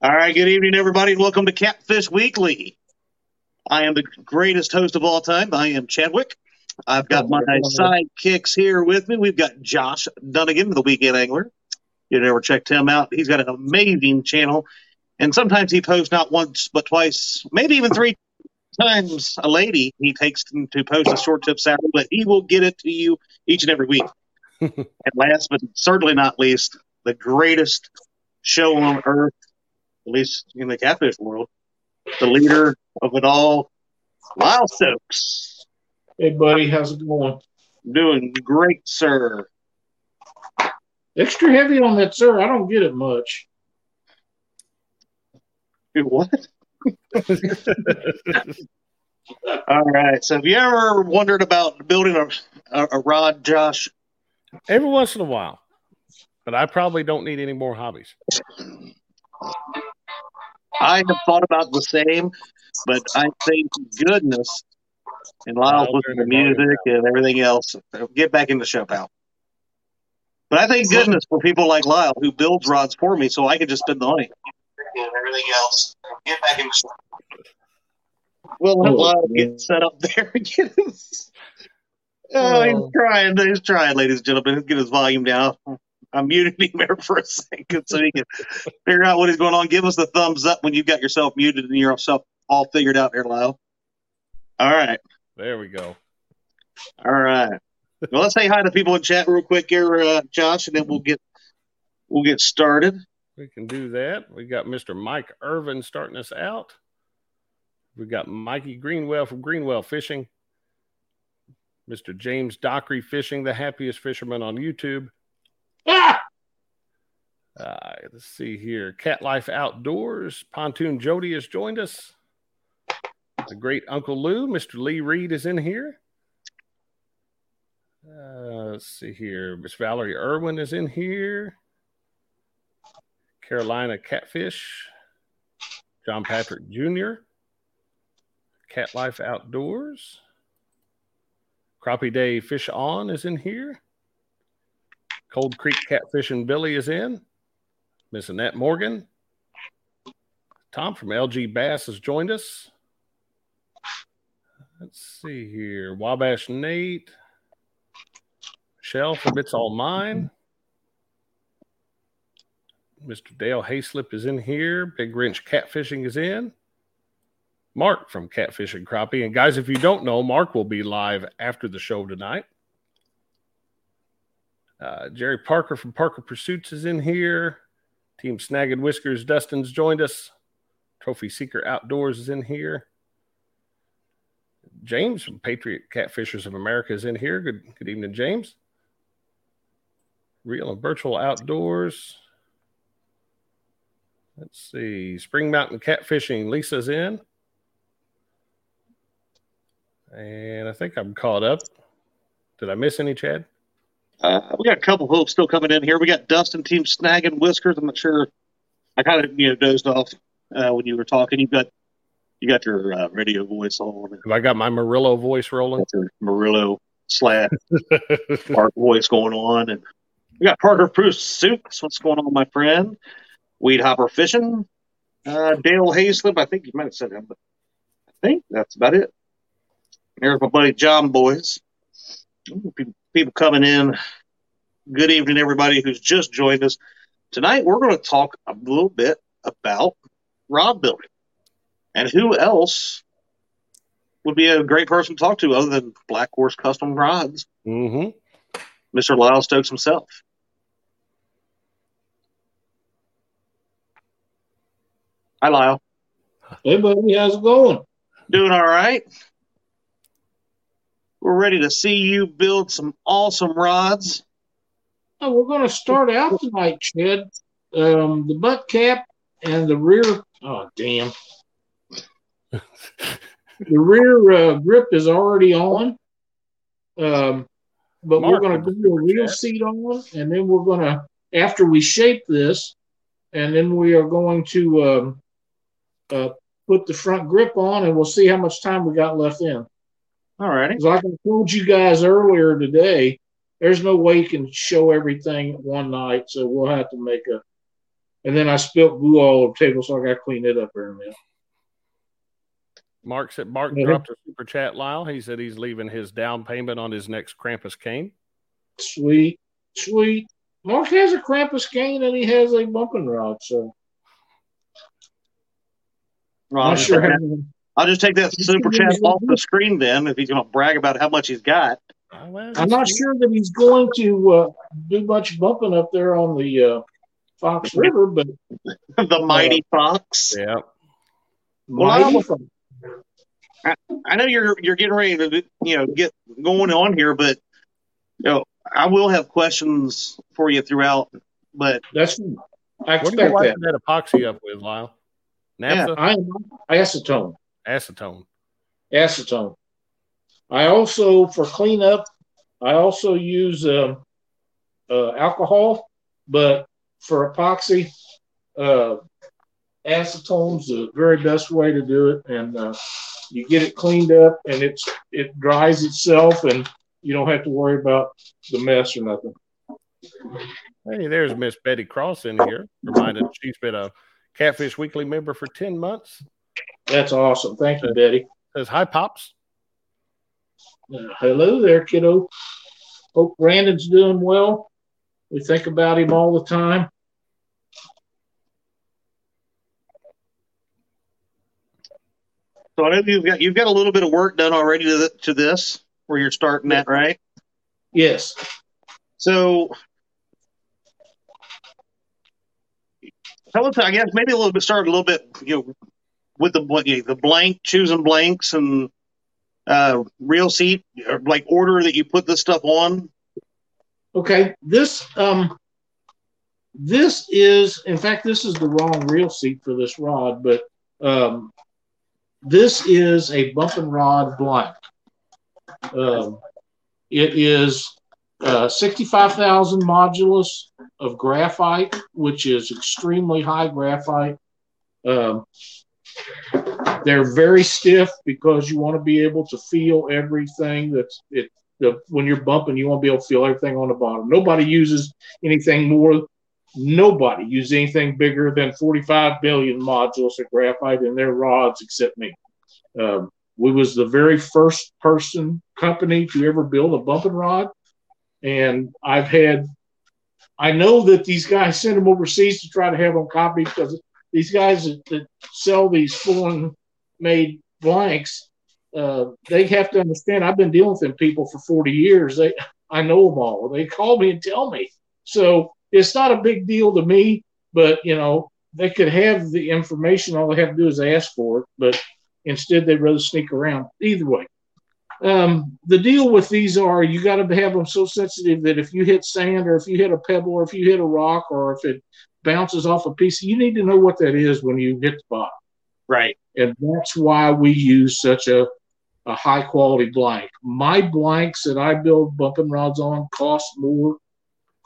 All right, good evening, everybody. Welcome to Catfish Weekly. I am the greatest host of all time. I am Chadwick. I've got my sidekicks here with me. We've got Josh Dunnigan, the Weekend Angler. You never checked him out. He's got an amazing channel, and sometimes he posts not once but twice, maybe even three times a lady he takes to post a short tip Saturday, but he will get it to you each and every week. and last but certainly not least, the greatest show on earth, at least in the catfish world, the leader of it all, Lyle Stokes. Hey, buddy, how's it going? Doing great, sir. Extra heavy on that, sir. I don't get it much. What? All right. So, have you ever wondered about building a, a, a rod, Josh? Every once in a while, but I probably don't need any more hobbies. I have thought about the same, but I thank goodness and Lyle's listening to music and everything else. Get back in the show, pal. But I thank goodness for people like Lyle who builds rods for me so I can just spend the money. And everything else. Get back in the show. We'll let oh, Lyle get set up there. Oh. oh, he's trying. He's trying, ladies and gentlemen. He's get his volume down. I muted him there for a second so he can figure out what is going on. Give us the thumbs up when you've got yourself muted and yourself all figured out there, Lyle. All right. There we go. All right. Well, let's say hi to people in chat real quick here, uh, Josh, and then we'll get we'll get started. We can do that. We got Mr. Mike Irvin starting us out. We got Mikey Greenwell from Greenwell Fishing. Mr. James Dockery Fishing, the happiest fisherman on YouTube. Uh, let's see here. Cat Life Outdoors. Pontoon Jody has joined us. The great Uncle Lou, Mr. Lee Reed, is in here. Uh, let's see here. Miss Valerie Irwin is in here. Carolina Catfish. John Patrick Jr. Cat Life Outdoors. Crappie Day Fish On is in here. Cold Creek Catfishing Billy is in. Miss Annette Morgan. Tom from LG Bass has joined us. Let's see here. Wabash Nate. Michelle from It's All Mine. Mr. Dale Hayslip is in here. Big Wrench Catfishing is in. Mark from Catfishing Crappie. And guys, if you don't know, Mark will be live after the show tonight. Uh, Jerry Parker from Parker Pursuits is in here. Team Snagging Whiskers, Dustin's joined us. Trophy Seeker Outdoors is in here. James from Patriot Catfishers of America is in here. Good, good evening, James. Real and virtual outdoors. Let's see. Spring Mountain Catfishing. Lisa's in. And I think I'm caught up. Did I miss any, Chad? Uh, we got a couple folks still coming in here. We got Dustin Team Snagging Whiskers. I'm not sure. I kind of you know dozed off uh, when you were talking. You've got you got your uh, radio voice on. Have I got my Murillo voice rolling? Murillo slash Park voice going on, and we got Parker Pursuits. What's going on, my friend? Weed Hopper Fishing. Uh, Dale Hayslip. I think you might have said him, but I think that's about it. There's my buddy John Boys. People, people coming in. Good evening, everybody who's just joined us. Tonight, we're going to talk a little bit about Rob building and who else would be a great person to talk to other than Black Horse Custom Rods? Mm-hmm. Mr. Lyle Stokes himself. Hi, Lyle. Hey, buddy. How's it going? Doing all right. We're ready to see you build some awesome rods. Oh, we're going to start out tonight, Chad. Um, the butt cap and the rear. Oh, damn. the rear uh, grip is already on. Um, but Mark, we're going to do a reel seat on, and then we're going to, after we shape this, and then we are going to um, uh, put the front grip on, and we'll see how much time we got left in. All righty. Like I told you guys earlier today, there's no way you can show everything one night, so we'll have to make a and then I spilled glue all over the table, so I got to clean it up here a minute. Mark said Mark Yeah. dropped a super chat, Lyle. He said he's leaving his down payment on his next Krampus cane. Sweet, sweet. Mark has a Krampus cane and he has a bumping rod, so Well, I'll, sure that, I'll just take that You super chat off do the screen then if he's going to brag about how much he's got. I'm not sure that he's going to uh, do much bumping up there on the uh, Fox River, but the mighty fox. Yeah. Well, I mighty almost- fun. I know you're you're getting ready to you know get going on here, but you know I will have questions for you throughout. But that's I expect What are you expect that. that epoxy up with, Lyle? Naphtha? I am acetone. Acetone. acetone. I also, for cleanup, I also use um uh, alcohol, but for epoxy, uh, acetone's the very best way to do it, and uh, you get it cleaned up, and it's it dries itself, and you don't have to worry about the mess or nothing. Hey, there's Miss Betty Cross in here. Reminded she's been a Catfish Weekly member for 10 months. That's awesome. Thank you, Betty. Says, Hi, Pops. Uh, hello there, kiddo. Hope Brandon's doing well. We think about him all the time. so I know you've got you've got a little bit of work done already to th- to this where you're starting at, right. Yes. So tell us, I guess maybe a little bit start a little bit you know with the bl- the blank choosing blanks and uh, reel seat like order that you put this stuff on. Okay, this um this is in fact this is the wrong reel seat for this rod, but um this is a bump and rod blank. Um it is uh 65,000 modulus of graphite, which is extremely high graphite. Um they're very stiff because you want to be able to feel everything that's it the when you're bumping, you want to be able to feel everything on the bottom. Nobody uses anything more. Nobody uses anything bigger than 45 billion modules of graphite in their rods except me. Um, we was the very first person company to ever build a bumping rod, and I've had. I know that these guys send them overseas to try to have them copied because these guys that, that sell these foreign made blanks uh, they have to understand I've been dealing with them people for 40 years. They, I know them all. They call me and tell me. So it's not a big deal to me, but you know, they could have the information. All they have to do is ask for it, but instead they'd rather sneak around. Either way. Um, the deal with these are you got to have them so sensitive that if you hit sand or if you hit a pebble or if you hit a rock or if it bounces off a piece, you need to know what that is when you hit the bottom Right. and that's why we use such a, a high quality blank. My blanks that I build bumping rods on cost more,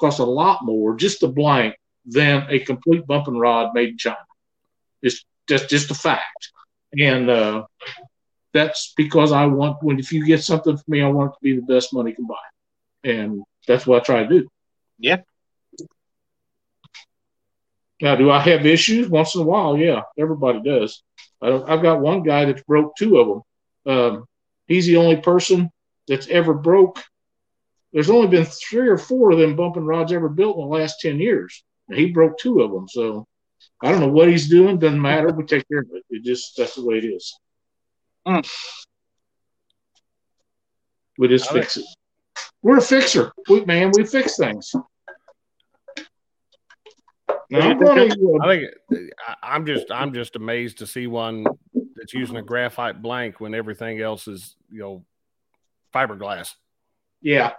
cost a lot more, just a blank, than a complete bumping rod made in China. It's just just a fact, and uh, that's because I want when if you get something from me, I want it to be the best money can buy, and that's what I try to do. Yeah. Now, do I have issues once in a while? Yeah, everybody does. I don't, I've got one guy that's broke two of them. Um, he's the only person that's ever broke. There's only been three or four of them bumping rods ever built in the last 10 years. And he broke two of them. So I don't know what he's doing. Doesn't matter. We take care of it. It just, that's the way it is. Mm. We just fix it. We're a fixer. We, man, we fix things. Now, I'm gonna, uh, I think I- I'm just I'm just amazed to see one that's using a graphite blank when everything else is you know fiberglass. yeah.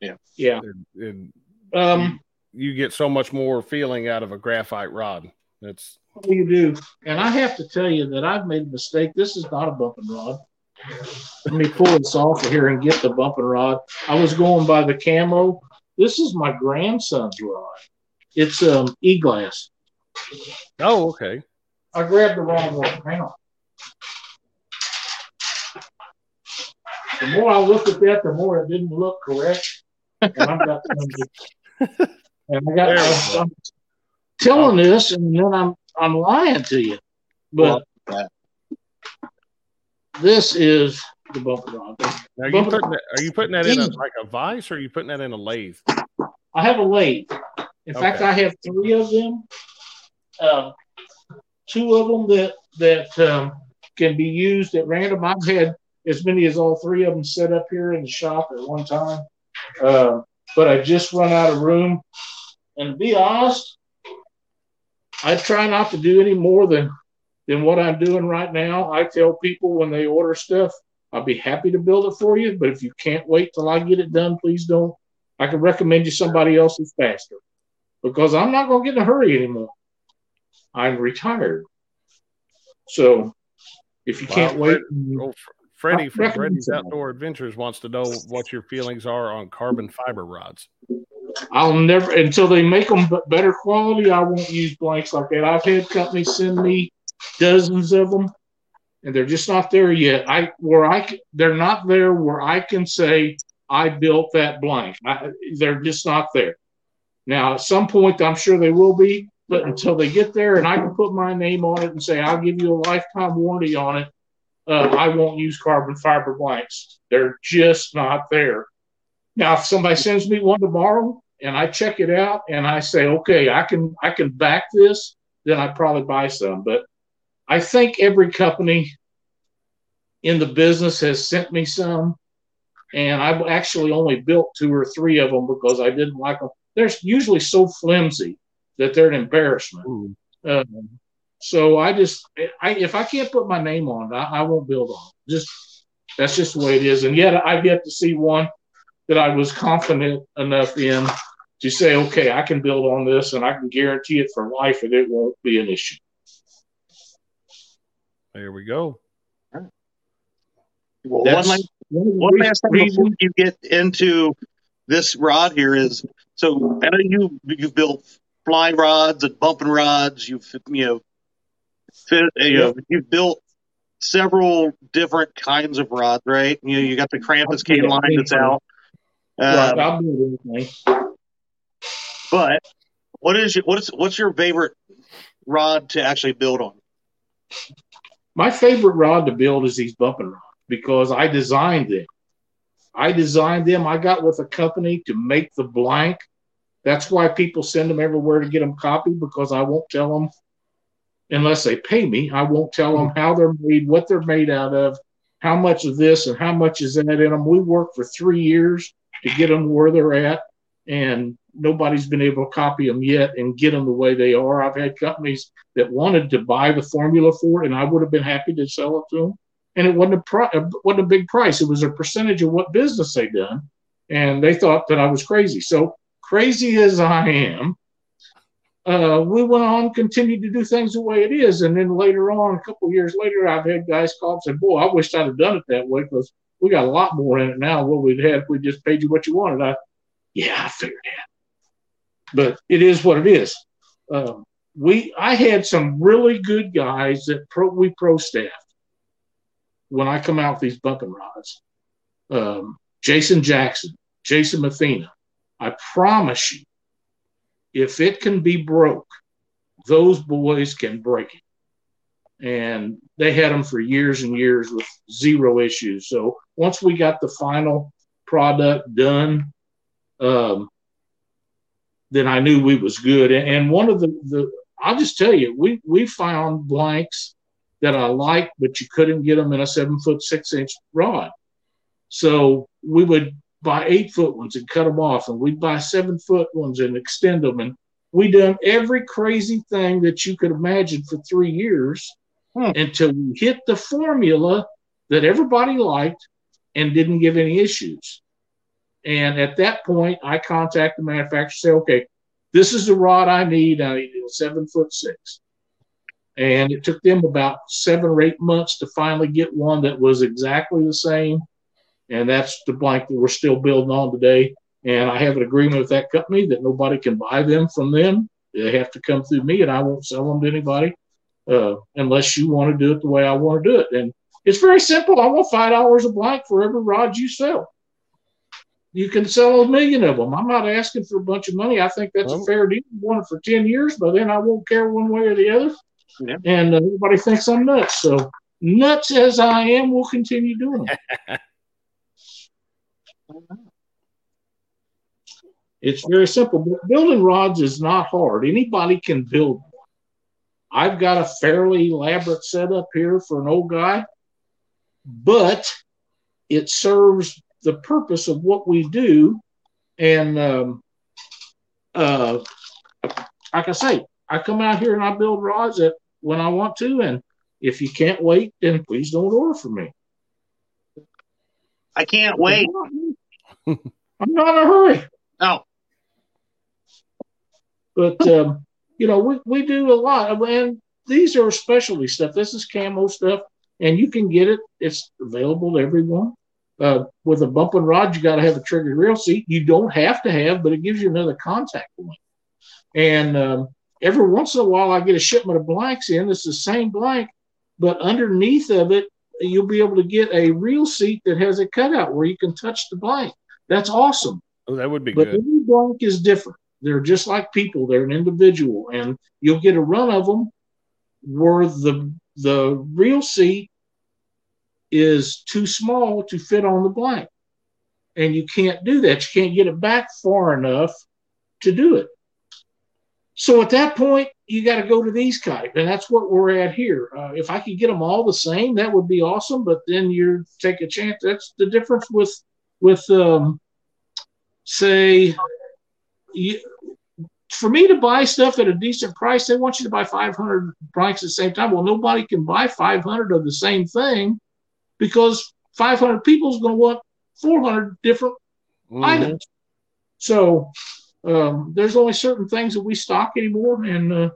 Yeah. Yeah. And, and Um, you get so much more feeling out of a graphite rod. That's What you do? And I have to tell you that I've made a mistake. This is not a bumping rod. Let me pull this off of here and get the bumping rod. I was going by the camo. This is my grandson's rod. It's um e-glass. oh okay. I grabbed the wrong one. Hang on. The more I looked at that, the more it didn't look correct. And I've got and I got There we go. I'm, telling this, and then I'm I'm lying to you. But Well, this is the bumper rod. Are you putting that, are you putting that in a, like a vise or are you putting that in a lathe? I have a lathe. In fact, I have three of them. Um, two of them that that um, can be used at random. I've had as many as all three of them set up here in the shop at one time, uh, but I just run out of room. And to be honest, I try not to do any more than than what I'm doing right now. I tell people when they order stuff, I'll be happy to build it for you, but if you can't wait till I get it done, please don't. I can recommend you somebody else who's faster because I'm not going to get in a hurry anymore. I'm retired. So if you Wow, can't wait, Oh, Freddie from Freddie's. Outdoor Adventures wants to know what your feelings are on carbon fiber rods. I'll never until they make them better quality. I won't use blanks like that. I've had companies send me dozens of them, and they're just not there yet. I where I they're not there where I can say I built that blank. I, they're just not there. Now, at some point, I'm sure they will be, but until they get there, and I can put my name on it and say I'll give you a lifetime warranty on it, uh, I won't use carbon fiber blanks. They're just not there. Now, if somebody sends me one tomorrow and I check it out and I say, okay, I can I can back this, then I probably buy some. But I think every company in the business has sent me some, and I've actually only built two or three of them because I didn't like them. They're usually so flimsy that they're an embarrassment. Ooh. Um, so I just, I if I can't put my name on it, I, I won't build on it. Just that's just the way it is. And yet I've yet to see one that I was confident enough in to say, okay, I can build on this and I can guarantee it for life and it won't be an issue. There we go. well, one That's last, one of one last thing before you get into this rod here is so I know you you've built fly rods and bumping rods. You've you know, fit, you know you've built several different kinds of rods, right? You know, you got the Krampus cane line that's out. Um, I'll build anything. but what is your what is what's your favorite rod to actually build on? My favorite rod to build is these bumping rods because I designed them. I designed them. I got with a company to make the blank. That's why people send them everywhere to get them copied because I won't tell them unless they pay me. I won't tell them mm. how they're made, what they're made out of, how much of this and how much is that in them. We worked for three years to get them where they're at, and nobody's been able to copy them yet and get them the way they are. I've had companies that wanted to buy the formula for it, and I would have been happy to sell it to them. And it wasn't a pri- uh, wasn't a big price. It was a percentage of what business they'd done, and they thought that I was crazy. So crazy as I am, uh, we went on, continued to do things the way it is, and then later on, a couple years later, I've had guys call and say, "Boy, I wish I'd have done it that way because we got a lot more in it now than what we'd had if we just paid you what you wanted." I, yeah, I figured that, but it is what it is. Um, we, I had some really good guys that pro, we pro staffed when I come out with these bumping rods. Um, Jason Jackson, Jason Mathena. I promise you, if it can be broke, those boys can break it. And they had them for years and years with zero issues. So once we got the final product done, um, then I knew we was good. And, one of the, the I'll just tell you, we we found blanks that I liked, but you couldn't get them in a seven foot six inch rod. So we would buy eight foot ones and cut them off, and we'd buy seven foot ones and extend them. And we done every crazy thing that you could imagine for three years Hmm. until we hit the formula that everybody liked and didn't give any issues. And at that point, I contact the manufacturer, say, okay, this is the rod I need. I need seven foot six. And it took them about seven or eight months to finally get one that was exactly the same. And that's the blank that we're still building on today. And I have an agreement with that company that nobody can buy them from them. They have to come through me, and I won't sell them to anybody uh, unless you want to do it the way I want to do it. And it's very simple. I want five dollars a blank for every rod you sell. you can sell a million of them. I'm not asking for a bunch of money. I think that's a fair deal. It for 10 years, but then I won't care one way or the other. Yeah. And uh, everybody thinks I'm nuts. So, nuts as I am, we'll continue doing it. it's very simple. Building rods is not hard. Anybody can build one. I've got a fairly elaborate setup here for an old guy, but it serves the purpose of what we do. And um, uh, like I say, I come out here and I build rods at when I want to. And if you can't wait, then please don't order from me. I can't wait. I'm not in a hurry. No. But um, you know, we, we do a lot, and these are specialty stuff. This is camo stuff, and you can get it. It's available to everyone. Uh, with a bump and rod, you got to have a trigger reel seat. You don't have to have, but it gives you another contact point. And um, every once in a while, I get a shipment of blanks in. It's the same blank, but underneath of it, you'll be able to get a reel seat that has a cutout where you can touch the blank. That's awesome. Oh, that would be but good. every blank is different. They're just like people. They're an individual, and you'll get a run of them where the the reel seat is too small to fit on the blank. And you can't do that. You can't get it back far enough to do it. So at that point, you got to go to these type, and that's what we're at here. Uh, if I could get them all the same, that would be awesome. But then you take a chance. That's the difference with with um, say, you, for me to buy stuff at a decent price, they want you to buy 500 bikes at the same time. Well, nobody can buy 500 of the same thing because 500 people is going to want 400 different mm-hmm. items. So um, there's only certain things that we stock anymore, and uh,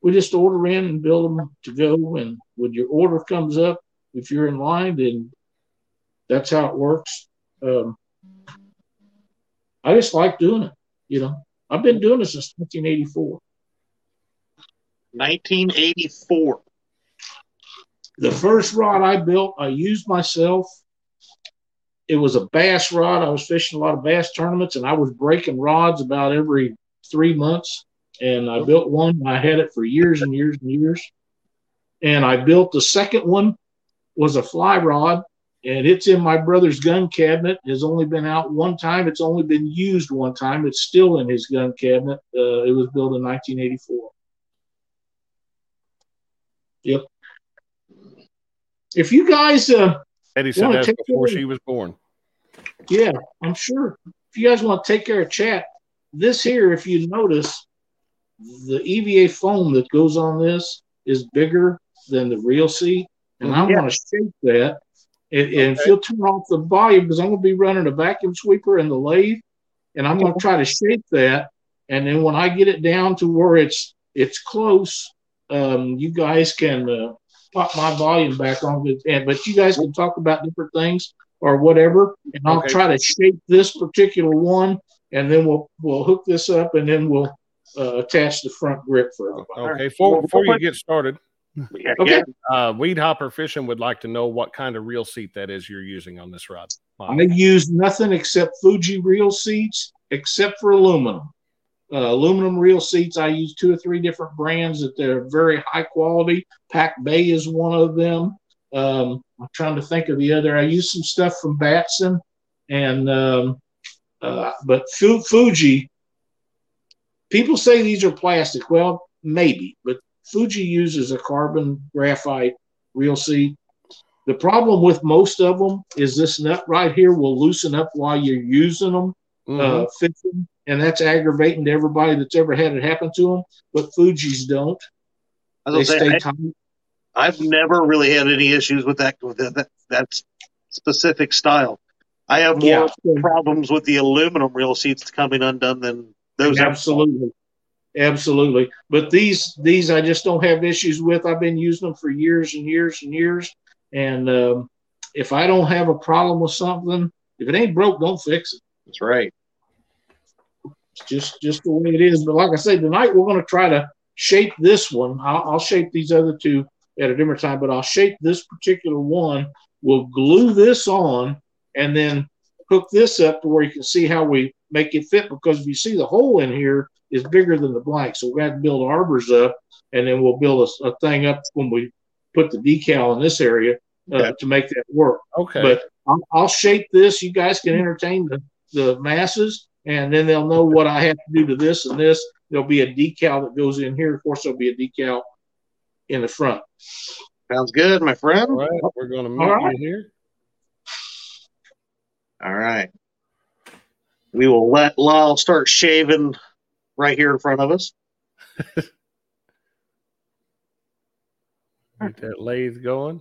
we just order in and build them to go. And when your order comes up, if you're in line, then that's how it works. Um, I just like doing it. You know, I've been doing this since 1984. 1984 the first rod I built, I used myself. It was a bass rod. I was fishing a lot of bass tournaments, and I was breaking rods about every three months. And I built one. I had it for years and years and years. And I built the second one was a fly rod, and it's in my brother's gun cabinet. It has only been out one time. It's only been used one time. It's still in his gun cabinet. Uh, it was built in 1984. Yep. If you guys, uh, Eddie said that before she was born. Yeah, I'm sure. If you guys want to take care of chat, this here, if you notice, the EVA foam that goes on this is bigger than the reel seat, and mm-hmm. I want to shape that. And, and if you'll turn off the volume, because I'm going to be running a vacuum sweeper in the lathe, and I'm going to try to shape that. And then when I get it down to where it's it's close, um, you guys can uh, pop my volume back on. But you guys can talk about different things or whatever, and I'll okay. try to shape this particular one, and then we'll we'll hook this up, and then we'll uh, attach the front grip for everybody. Okay, before, before you get started. Okay. Uh, Weed Hopper Fishing would like to know what kind of reel seat that is you're using on this rod. I use nothing except Fuji reel seats, except for aluminum uh, aluminum reel seats. I use two or three different brands that they're very high quality. Pac Bay is one of them. Um, I'm trying to think of the other. I use some stuff from Batson, and um, uh, but Fuji. People say these are plastic. Well, maybe, but Fuji uses a carbon graphite reel seat. The problem with most of them is this nut right here will loosen up while you're using them, mm-hmm. uh, fishing and that's aggravating to everybody that's ever had it happen to them. But Fuji's don't. They say, stay tight. I've never really had any issues with that with that, that specific style. I have more yeah. problems with the aluminum reel seats coming undone than those. Absolutely, absolutely. But these these I just don't have issues with. I've been using them for years and years and years. And um, if I don't have a problem with something, if it ain't broke, don't fix it. That's right It's just just the way it is. But like I said, tonight we're going to try to shape this one. I'll, I'll, shape these other two at a different time, but I'll shape this particular one. We'll glue this on, and then hook this up to where you can see how we make it fit because if you see the hole in here is bigger than the blank. So we have got to build arbors up and then we'll build a, a thing up when we put the decal in this area uh, okay. to make that work. Okay. But I'll, I'll, shape this. You guys can entertain the, the masses and then they'll know what I have to do to this and this. There'll be a decal that goes in here. Of course, there'll be a decal in the front. Sounds good, my friend. All right, we're going to meet right. you here. All right. We will let Lyle start shaving right here in front of us. Get that lathe going.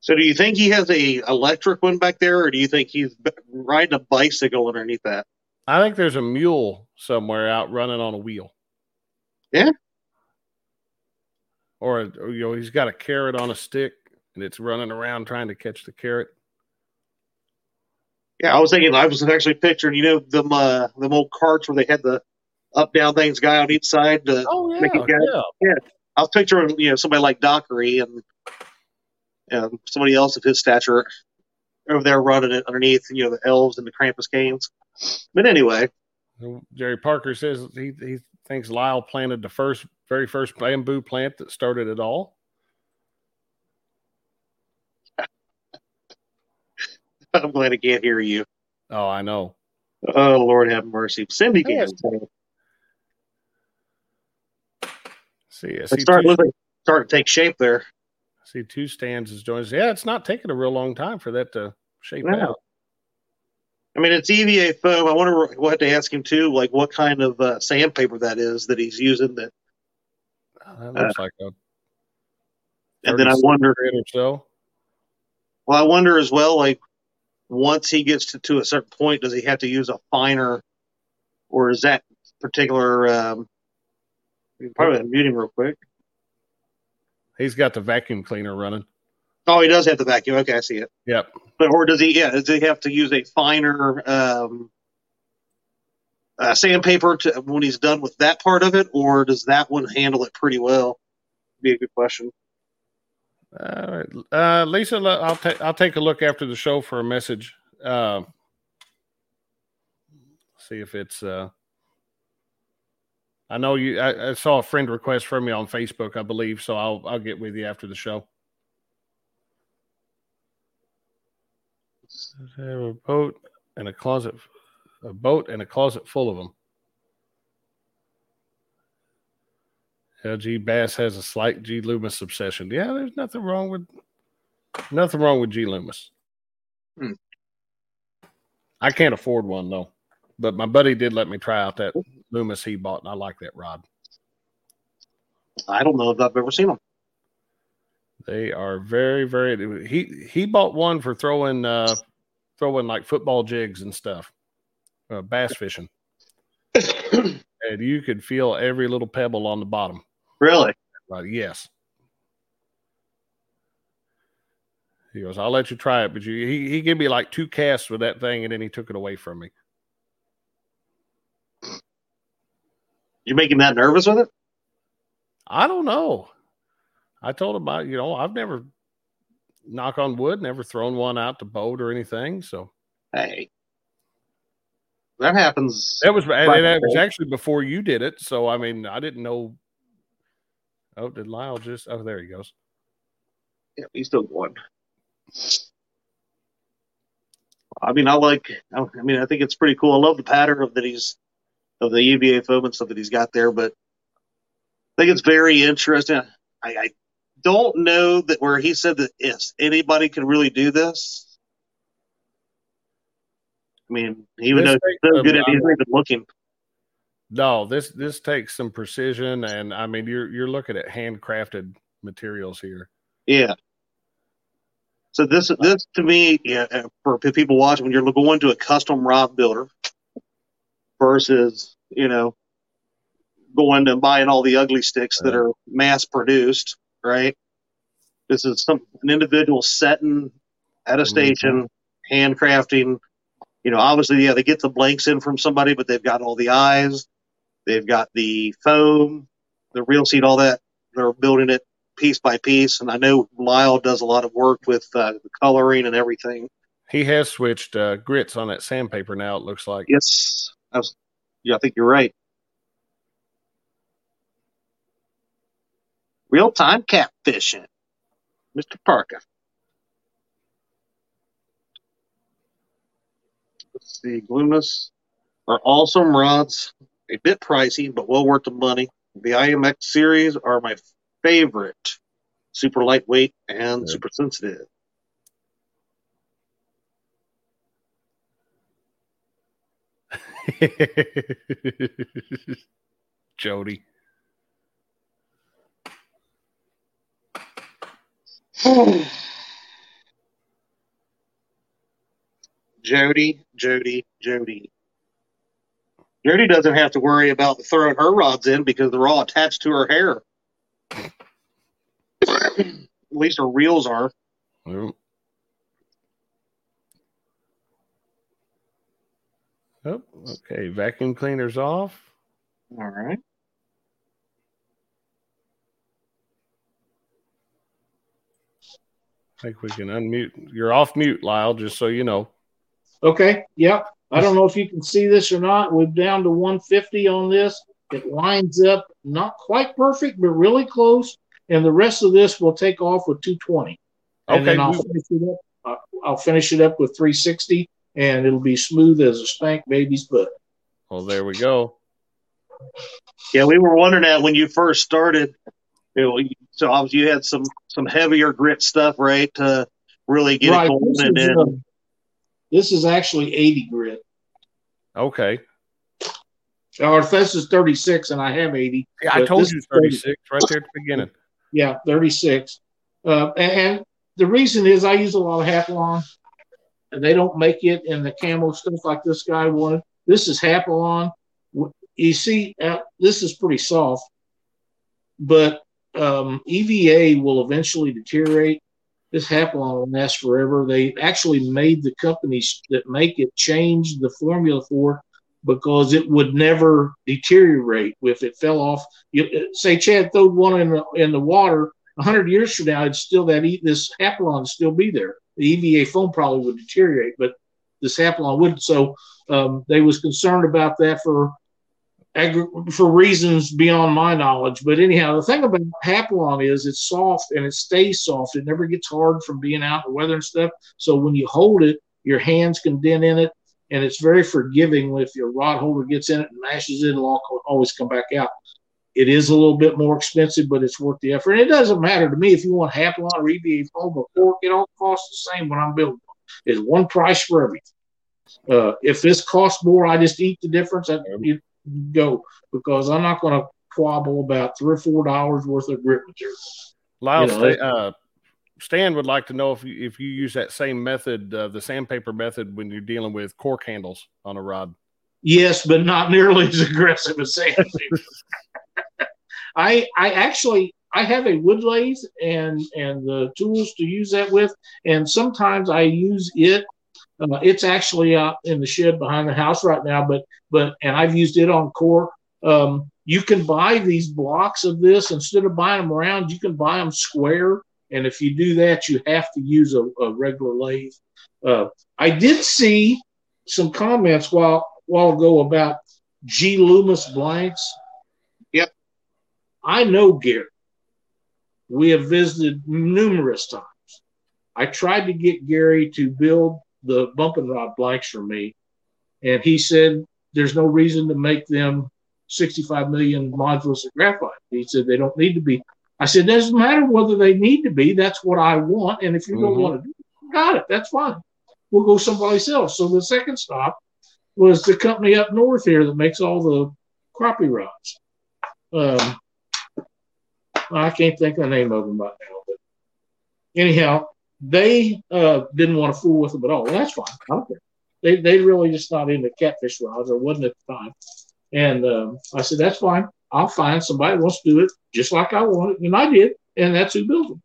So, do you think he has a electric one back there, or do you think he's riding a bicycle underneath that? I think there's a mule somewhere out running on a wheel. Yeah. Or, or you know, he's got a carrot on a stick and it's running around trying to catch the carrot. Yeah, I was thinking. I was actually picturing, you know, them uh, them old carts where they had the up down things guy on each side to oh, yeah, make it yeah. yeah. I was picturing, you know, somebody like Dockery and and somebody else of his stature over there running it underneath, you know, the elves and the Krampus canes. But anyway, Jerry Parker says he he thinks Lyle planted the first, very first bamboo plant that started it all. I'm glad I can't hear you. Oh, I know. Oh Lord, have mercy. Cindy can. See, I see start two, start to take shape there. I see two stands as joints. Yeah, it's not taking a real long time for that to shape no. out. I mean, it's EVA foam. I wonder. We'll have to ask him too, like what kind of uh, sandpaper that is that he's using. That, that looks uh, like a. And then I wonder. Or so. Well, I wonder as well, like once he gets to, to a certain point, does he have to use a finer, or is that particular? Um, probably mute him real quick. He's got the vacuum cleaner running. Oh, he does have the vacuum. Okay, I see it. Yep. But or does he? Yeah, does he have to use a finer um, uh, sandpaper to, when he's done with that part of it, or does that one handle it pretty well? Be a good question. All right, uh, Lisa, I'll take I'll take a look after the show for a message. Uh, see if it's. Uh, I know you. I, I, saw a friend request from you on Facebook, I believe. So I'll I'll get with you after the show. Have a boat and a closet, a boat and a closet full of them. LG Bass has a slight G Loomis obsession. Yeah, there's nothing wrong with nothing wrong with G Loomis. Hmm. I can't afford one though, but my buddy did let me try out that Loomis he bought, and I like that rod. I don't know if I've ever seen them. They are very, very. He he bought one for throwing uh throwing like football jigs and stuff, uh, bass fishing, and you could feel every little pebble on the bottom. Really? Right. Yes. He goes, I'll let you try it, but you, he he gave me like two casts with that thing, and then he took it away from me. You making that nervous with it? I don't know. I told him about you know I've never knock on wood, never thrown one out to boat or anything. So hey, that happens. That was that was actually before you did it. So I mean, I didn't know. Oh, did Lyle just? Oh, there he goes. Yeah, he's still going. I mean, I like. I mean, I think it's pretty cool. I love the pattern of that he's of the EVA foam and stuff that he's got there, but I think it's very interesting. I, I don't know that where he said that yes, anybody can really do this. I mean, even this though he's so good at he's not even looking. No, this this takes some precision, and I mean, you're you're looking at handcrafted materials here. Yeah. So this this to me, yeah, uh, for people watching, when you're going to a custom rod builder versus you know going and buying all the ugly sticks that are mass produced, right? This is some an individual setting at a station, mm-hmm. handcrafting. You know, obviously, yeah, they get the blanks in from somebody, but they've got all the eyes, they've got the foam, the reel seat, all that. They're building it piece by piece. And I know Lyle does a lot of work with uh, the coloring and everything. He has switched uh, grits on that sandpaper now. It looks like. Yes, I was, yeah, I think you're right. Real time catfishing, Mr. Parker. Let's see, Loomis are awesome rods, a bit pricey, but well worth the money. The IMX series are my favorite. Super lightweight and super sensitive. Jody. Jody, Jody, Jody. Jody doesn't have to worry about throwing her rods in because they're all attached to her hair. At least her reels are. Oh. Oh, okay. Vacuum cleaner's off. All right. I think we can unmute. You're off mute, Lyle, just so you know. Okay. Yep. I don't know if you can see this or not. We're down to 150 on this. It lines up not quite perfect, but really close. And the rest of this will take off with 220. And Okay, then I'll we- finish it up. uh, I'll finish it up with 360, and it'll be smooth as a spank baby's butt. Well, there we go. Yeah, we were wondering that when you first started. You so obviously you had some some heavier grit stuff, right, to really get right. it going. This And then, um, this is actually 80 grit. Okay. Or if this is 36, and I have 80. Yeah, I told you is 30. 36 right there at the beginning. Yeah, 36. Uh, and, and the reason is I use a lot of Hypalon, and they don't make it in the camo stuff like this guy wanted. This is Hypalon. You see, uh, this is pretty soft, but um, EVA will eventually deteriorate. This Hypalon will last forever. They actually made the companies that make it change the formula for because it would never deteriorate if it fell off. You, say Chad threw one in the in the water, hundred years from now, it's still that this Hypalon would still be there. The EVA foam probably would deteriorate, but this Hypalon wouldn't. So um, they was concerned about that for agri- for reasons beyond my knowledge. But anyhow, the thing about Hypalon is it's soft and it stays soft. It never gets hard from being out in the weather and stuff. So when you hold it, your hands can dent in it, and it's very forgiving. If your rod holder gets in it and mashes it, it'll always come back out. It is a little bit more expensive, but it's worth the effort. And it doesn't matter to me if you want Hypalon or EVA foam or cork; it all costs the same when I'm building. It's one price for everything. Uh, if this costs more, I just eat the difference. I, you go because I'm not going to quabble about three or four dollars worth of grip material. Lyle, You know, uh, Stan would like to know if you, if you use that same method, uh, the sandpaper method, when you're dealing with cork handles on a rod. Yes, but not nearly as aggressive as sandpaper. I I actually I have a wood lathe and and the tools to use that with, and sometimes I use it. Uh, it's actually out in the shed behind the house right now, but but and I've used it on core. Um, you can buy these blocks of this instead of buying them round. You can buy them square, and if you do that, you have to use a, a regular lathe. Uh, I did see some comments while while ago about G Loomis blanks. Yep. I know Gary. We have visited numerous times. I tried to get Gary to build the bumping rod blanks for me, and he said there's no reason to make them 65 million modules of graphite. He said they don't need to be. I said doesn't matter whether they need to be. That's what I want, and if you don't Mhm. want to do it, got it. That's fine. We'll go someplace else. So the second stop was the company up north here that makes all the crappie rods. Um, I can't think of the name of them right now, but anyhow, they uh, didn't want to fool with them at all. That's fine. I don't care. They they really just not into catfish rods or wasn't at the time. And um, I said, that's fine. I'll find somebody wants to do it just like I want it. And I did. And that's who built them.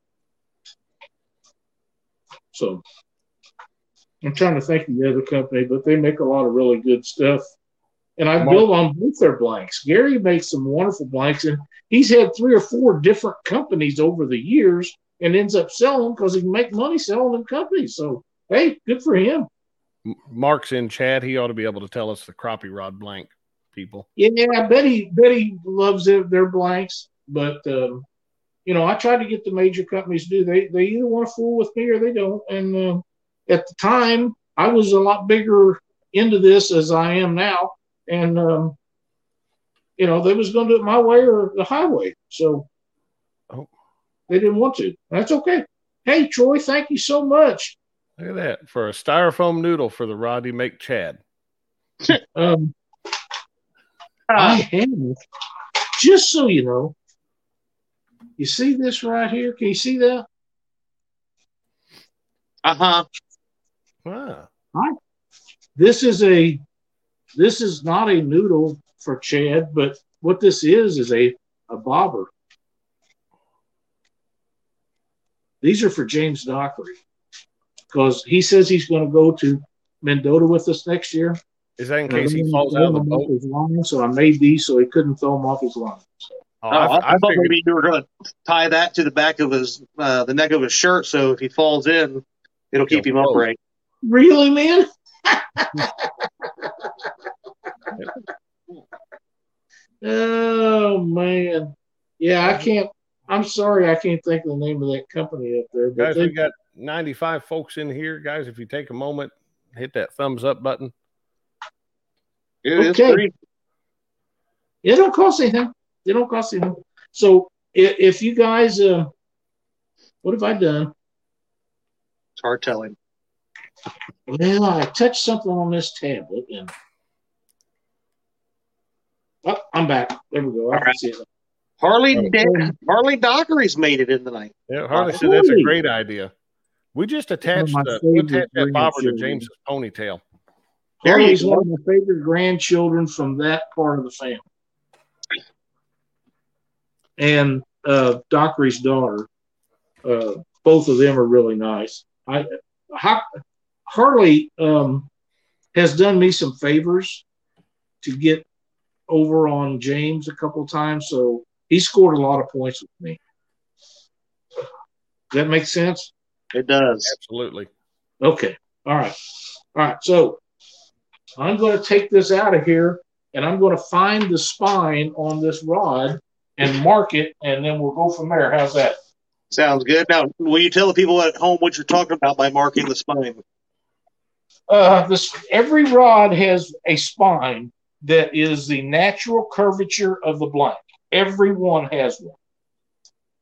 So I'm trying to think of the other company, but they make a lot of really good stuff. and I build on both their blanks. Gary makes some wonderful blanks, and he's had three or four different companies over the years, and ends up selling because he can make money selling them companies. So hey, good for him. Mark's in chat. He ought to be able to tell us the crappie rod blank people. Yeah, I bet he bet he loves their, their blanks, but um, you know, I try to get the major companies to do. They they either want to fool with me or they don't. And uh, at the time, I was a lot bigger into this as I am now, and um, you know, they was going to do it my way or the highway. So. They didn't want to. That's okay. Hey, Troy, thank you so much. Look at that for a styrofoam noodle for the Roddy make Chad. Um, I have, just so you know, you see this right here? Can you see that? Uh huh. Wow. This is a, this is not a noodle for Chad, but what this is is a a bobber. These are for James Dockery because he says he's going to go to Mendota with us next year. Is that in case he falls wanna out of the throw him off boat? his line, so I made these so he couldn't throw them off his line. Oh, Oh, I, I, I I thought figured maybe you were going to tie that to the back of his, uh, the neck of his shirt, so if he falls in, it'll keep He'll him upright. Really, man? oh man, yeah, I can't. I'm sorry, I can't think of the name of that company up there. But guys, they, we got 95 folks in here. Guys, if you take a moment, hit that thumbs up button. It is Okay. free. it don't cost anything. It don't cost anything. So if, if you guys, uh, what have I done? It's hard telling. Well, I touched something on this tablet and. Oh, I'm back. There we go. I All can right. see it. Harley Oh. Da- Harley Dockery's made it in the night. Yeah, Harley said that's a great idea. We just attached the we attached that bobber to. James's ponytail. Harley's one of my favorite grandchildren from that part of the family. And uh, Dockery's daughter, uh, both of them are really nice. I Har- Harley um, has done me some favors to get over on James a couple times, so he scored a lot of points with me. Does that make sense? It does. Absolutely. Okay. All right. All right. So I'm going to take this out of here and I'm going to find the spine on this rod and mark it, and then we'll go from there. How's that? Sounds good. Now, will you tell the people at home what you're talking about by marking the spine? Uh, this every rod has a spine that is the natural curvature of the blank. Every one has one.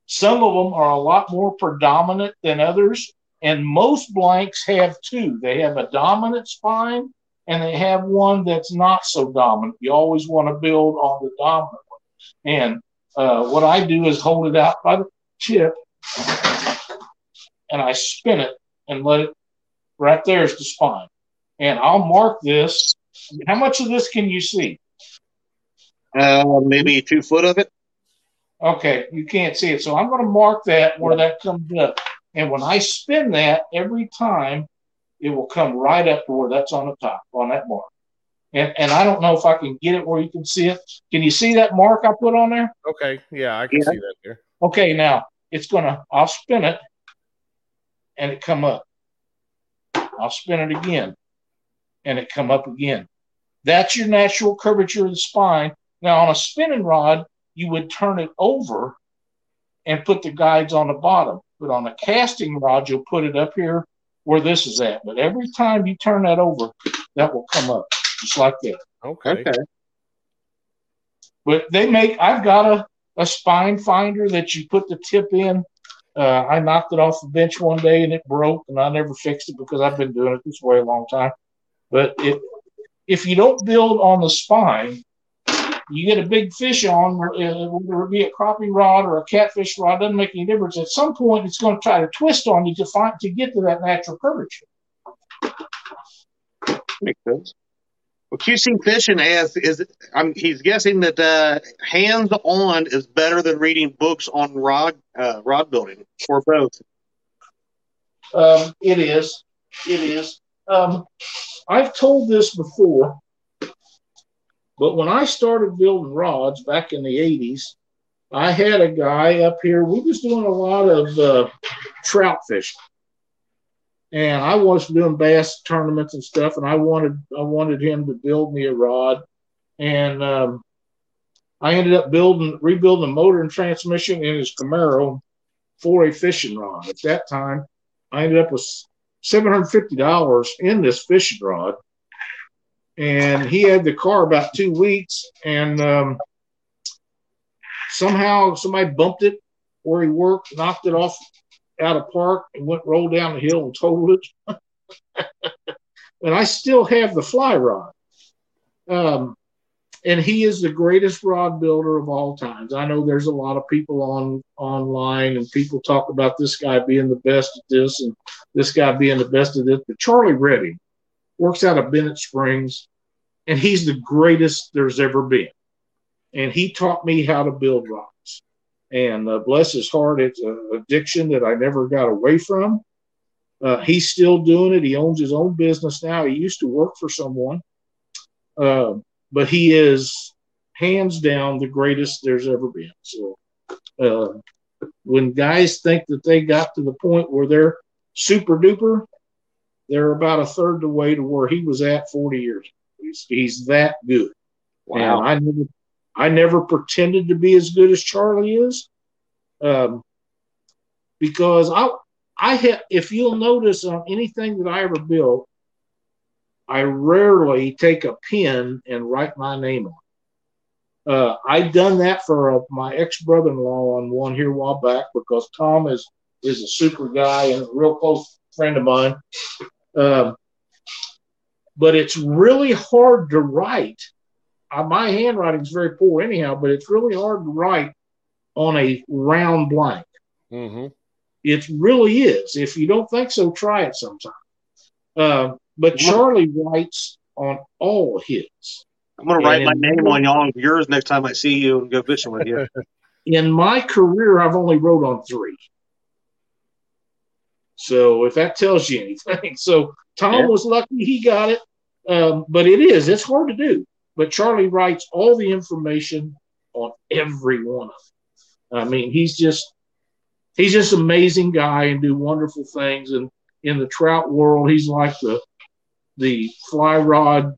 Some of them are a lot more predominant than others, and most blanks have two. They have a dominant spine and they have one that's not so dominant. You always want to build on the dominant one. And uh, what I do is hold it out by the tip and I spin it and let it right there's the spine. And I'll mark this. How much of this can you see? Uh, maybe two foot of it. Okay, you can't see it. So I'm going to mark that where that comes up. And when I spin that every time, it will come right up to where that's on the top, on that mark. And, and I don't know if I can get it where you can see it. Can you see that mark I put on there? Okay. Yeah, I can Yeah. see that there. Okay, now it's going to, I'll spin it and it come up. I'll spin it again and it come up again. That's your natural curvature of the spine. Now on a spinning rod, you would turn it over and put the guides on the bottom. But on a casting rod, you'll put it up here where this is at. But every time you turn that over, that will come up just like that. Okay. Okay. But they make, I've got a, a spine finder that you put the tip in. Uh, I knocked it off the bench one day and it broke, and I never fixed it because I've been doing it this way a long time. But it, if you don't build on the spine, you get a big fish on, uh, whether it be a crappie rod or a catfish rod, doesn't make any difference. At some point, it's going to try to twist on you to find to get to that natural curvature. Makes sense. Well, QC Fishing asks, is I'm, he's guessing that uh, hands on is better than reading books on rod uh, rod building or both. Um, it is. It is. Um, I've told this before. But when I started building rods back in the 80s, I had a guy up here. We was doing a lot of uh, trout fishing, and I was doing bass tournaments and stuff. And I wanted I wanted him to build me a rod, and um, I ended up building rebuilding a motor and transmission in his Camaro for a fishing rod. At that time, I ended up with seven hundred fifty dollars in this fishing rod, and he had the car about two weeks, and um, somehow somebody bumped it where he worked, knocked it off out of park, and went rolled down the hill and totaled it. and I still have the fly rod. Um, and he is the greatest rod builder of all times. I know there's a lot of people on online and people talk about this guy being the best at this and this guy being the best at this. But Charlie Redding works out of Bennett Springs, and he's the greatest there's ever been. And he taught me how to build rocks. And uh, bless his heart, it's an addiction that I never got away from. Uh, he's still doing it. He owns his own business now. He used to work for someone. Uh, but he is hands down the greatest there's ever been. So uh, when guys think that they got to the point where they're super duper, they're about a third the way to where he was at 40 years. He's, he's that good. Wow. And I never, I never pretended to be as good as Charlie is, um, because I, I have. If you'll notice on anything that I ever built, I rarely take a pen and write my name on. Uh, I'd done that for uh, my ex brother in law on one here a while back because Tom is is a super guy and a real close friend of mine. Um, but it's really hard to write. Uh, my handwriting is very poor anyhow, but it's really hard to write on a round blank. Mm-hmm. It really is. If you don't think so, try it sometime. Uh, but Charlie writes on all his. I'm going to write my name on all of yours next time I see you and go fishing with you. In my career, I've only wrote on three. So if that tells you anything, so Tom yeah. was lucky he got it, um, but it is it's hard to do. But Charlie writes all the information on every one of them. I mean, he's just he's just amazing guy and do wonderful things. And in the trout world, he's like the the fly rod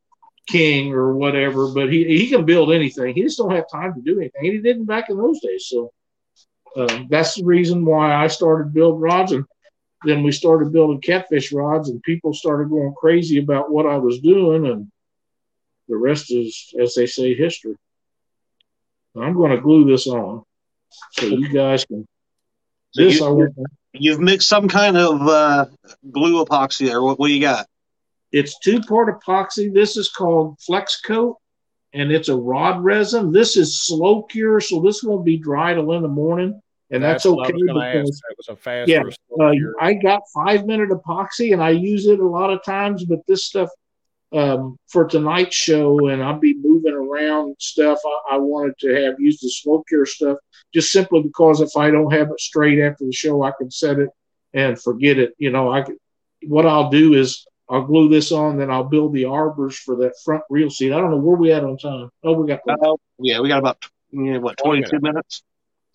king or whatever, but he, he can build anything. He just don't have time to do anything. He didn't back in those days. So uh, that's the reason why I started building rods. And then we started building catfish rods, and people started going crazy about what I was doing. And the rest is, as they say, history. I'm going to glue this on so you guys can. So this you, I want. You've mixed some kind of uh, glue epoxy there. What, what do you got? It's two part epoxy. This is called Flex Coat, and it's a rod resin. This is slow cure, so this won't be dry till in the morning, and that's, that's okay because was a faster yeah, uh, I got five minute epoxy, and I use it a lot of times. But this stuff um, for tonight's show, and I'll be moving around stuff. I, I, wanted to have used the smoke cure stuff just simply because if I don't have it straight after the show, I can set it and forget it. You know, I could, what I'll do is I'll glue this on, then I'll build the arbors for that front reel seat. I don't know where we at on time. Oh, we got uh, yeah, we got about yeah, what twenty two minutes.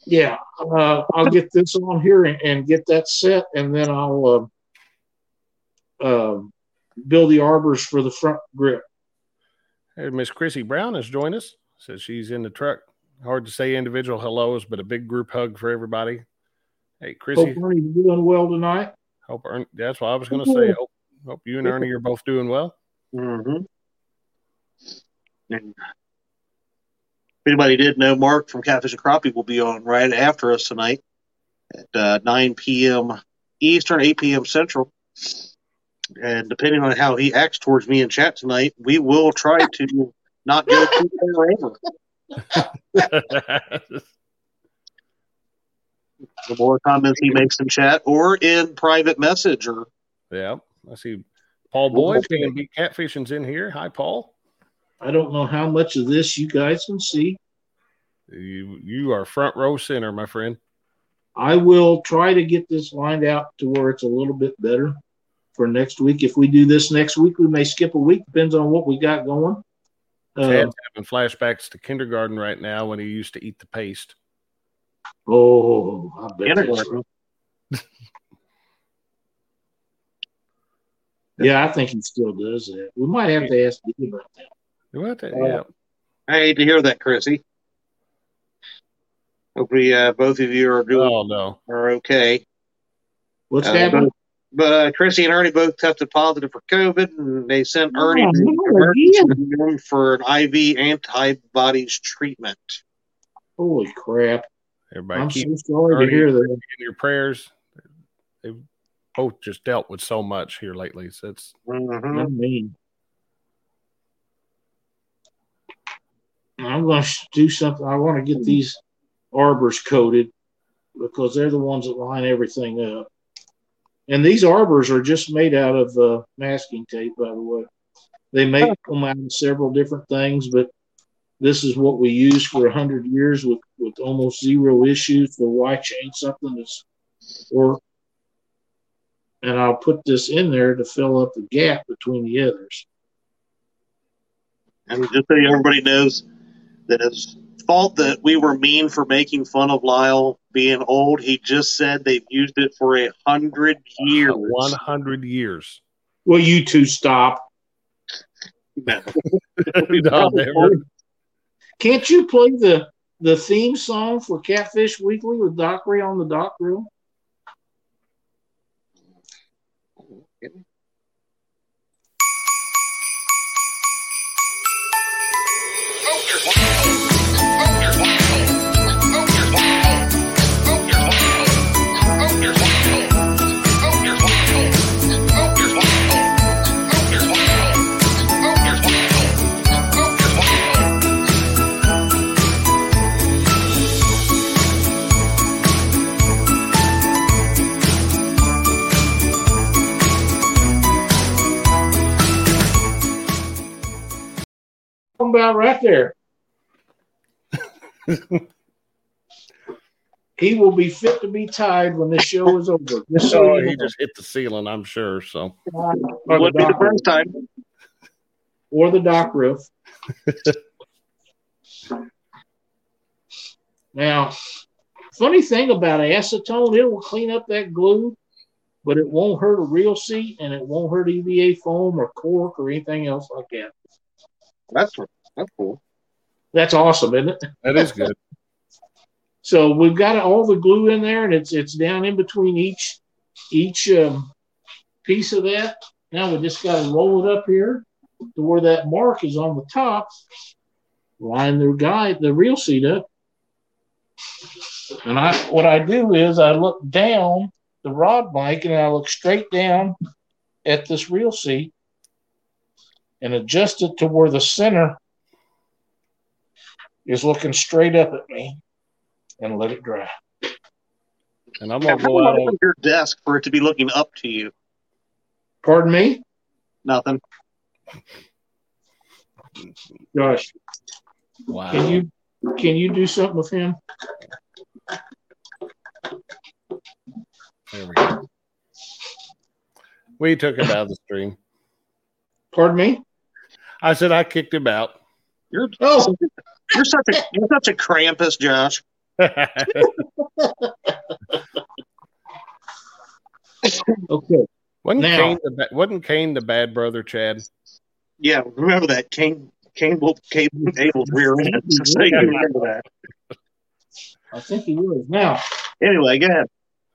Yeah, uh, I'll get this on here and, and, get that set, and then I'll uh, uh, build the arbors for the front grip. Hey, Miss Chrissy Brown has joined us. Says she's in the truck. Hard to say individual hellos, but a big group hug for everybody. Hey, Chrissy. Hope Ernie's doing well tonight. Hope Ernie, that's what I was going to say. Hope Hope you and Ernie are both doing well. Mm-hmm. And if anybody did know, Mark from Catfish and Crappie will be on right after us tonight at uh, 9 p.m. Eastern, 8 p.m. Central. And depending on how he acts towards me in chat tonight, we will try to not go too far over. the more comments he makes in chat or in private message or yeah I see Paul Boyd can be catfishing's in here. Hi, Paul. I don't know how much of this you guys can see. You you are front row center, my friend. I will try to get this lined out to where it's a little bit better for next week. If we do this next week, we may skip a week. Depends on what we got going. Uh, having flashbacks to kindergarten right now when he used to eat the paste. oh, I bet Kindergarten. Yeah, I think he still does that. We might have to ask him about that. What? Oh. Yeah. I hate to hear that, Chrissy. Hopefully, uh, both of you are doing Oh no. are okay. What's Uh, happening? But uh, Chrissy and Ernie both tested positive for COVID, and they sent Oh, Ernie to no, the emergency room for an IV antibodies treatment. Holy crap! Everybody I'm keep so sorry Ernie- to hear that. in your prayers. They've both just dealt with so much here lately. So it's Mhm. I mean, I'm going to do something. I want to get these arbors coated because they're the ones that line everything up. And these arbors are just made out of uh, masking tape, by the way. They make them out of several different things, but this is what we use for a hundred years with, with almost zero issues. So why change something that's or and I'll put this in there to fill up the gap between the others. And just so everybody knows that it's fault that we were mean for making fun of Lyle being old. He just said they've used it for a hundred years. one hundred years. Well, you two stop. No. no. Can't you play the the theme song for Catfish Weekly with Dockery on the dock room? About right there. he will be fit to be tied when this show is over. Just so So you he know. just hit the ceiling, I'm sure. So Or the Would be the dock roof. first time. Or the dock roof. now, funny thing about acetone, it will clean up that glue, but it won't hurt a reel seat and it won't hurt EVA foam or cork or anything else like that. That's that's cool. That's awesome, isn't it? that is good. So we've got all the glue in there, and it's it's down in between each each um, piece of that. Now we just got to roll it up here to where that mark is on the top. Line the guide, the reel seat up, and I what I do is I look down the rod blank and I look straight down at this reel seat and adjust it to where the center is looking straight up at me and let it dry. And I'm gonna go out on your desk for it to be looking up to you? Pardon me? Nothing. Gosh. wow. can you can you do something with him? There we go. We took him out of the stream. Pardon me? I said I kicked him out. You're Oh, you're such a you're such a Krampus, Josh. okay. wasn't Now- Cain the wasn't Cain the bad brother, Chad? Yeah, remember that Kane Kane will Kane Abel's rear end. So you remember that. I think he was. Now, Anyway, go ahead.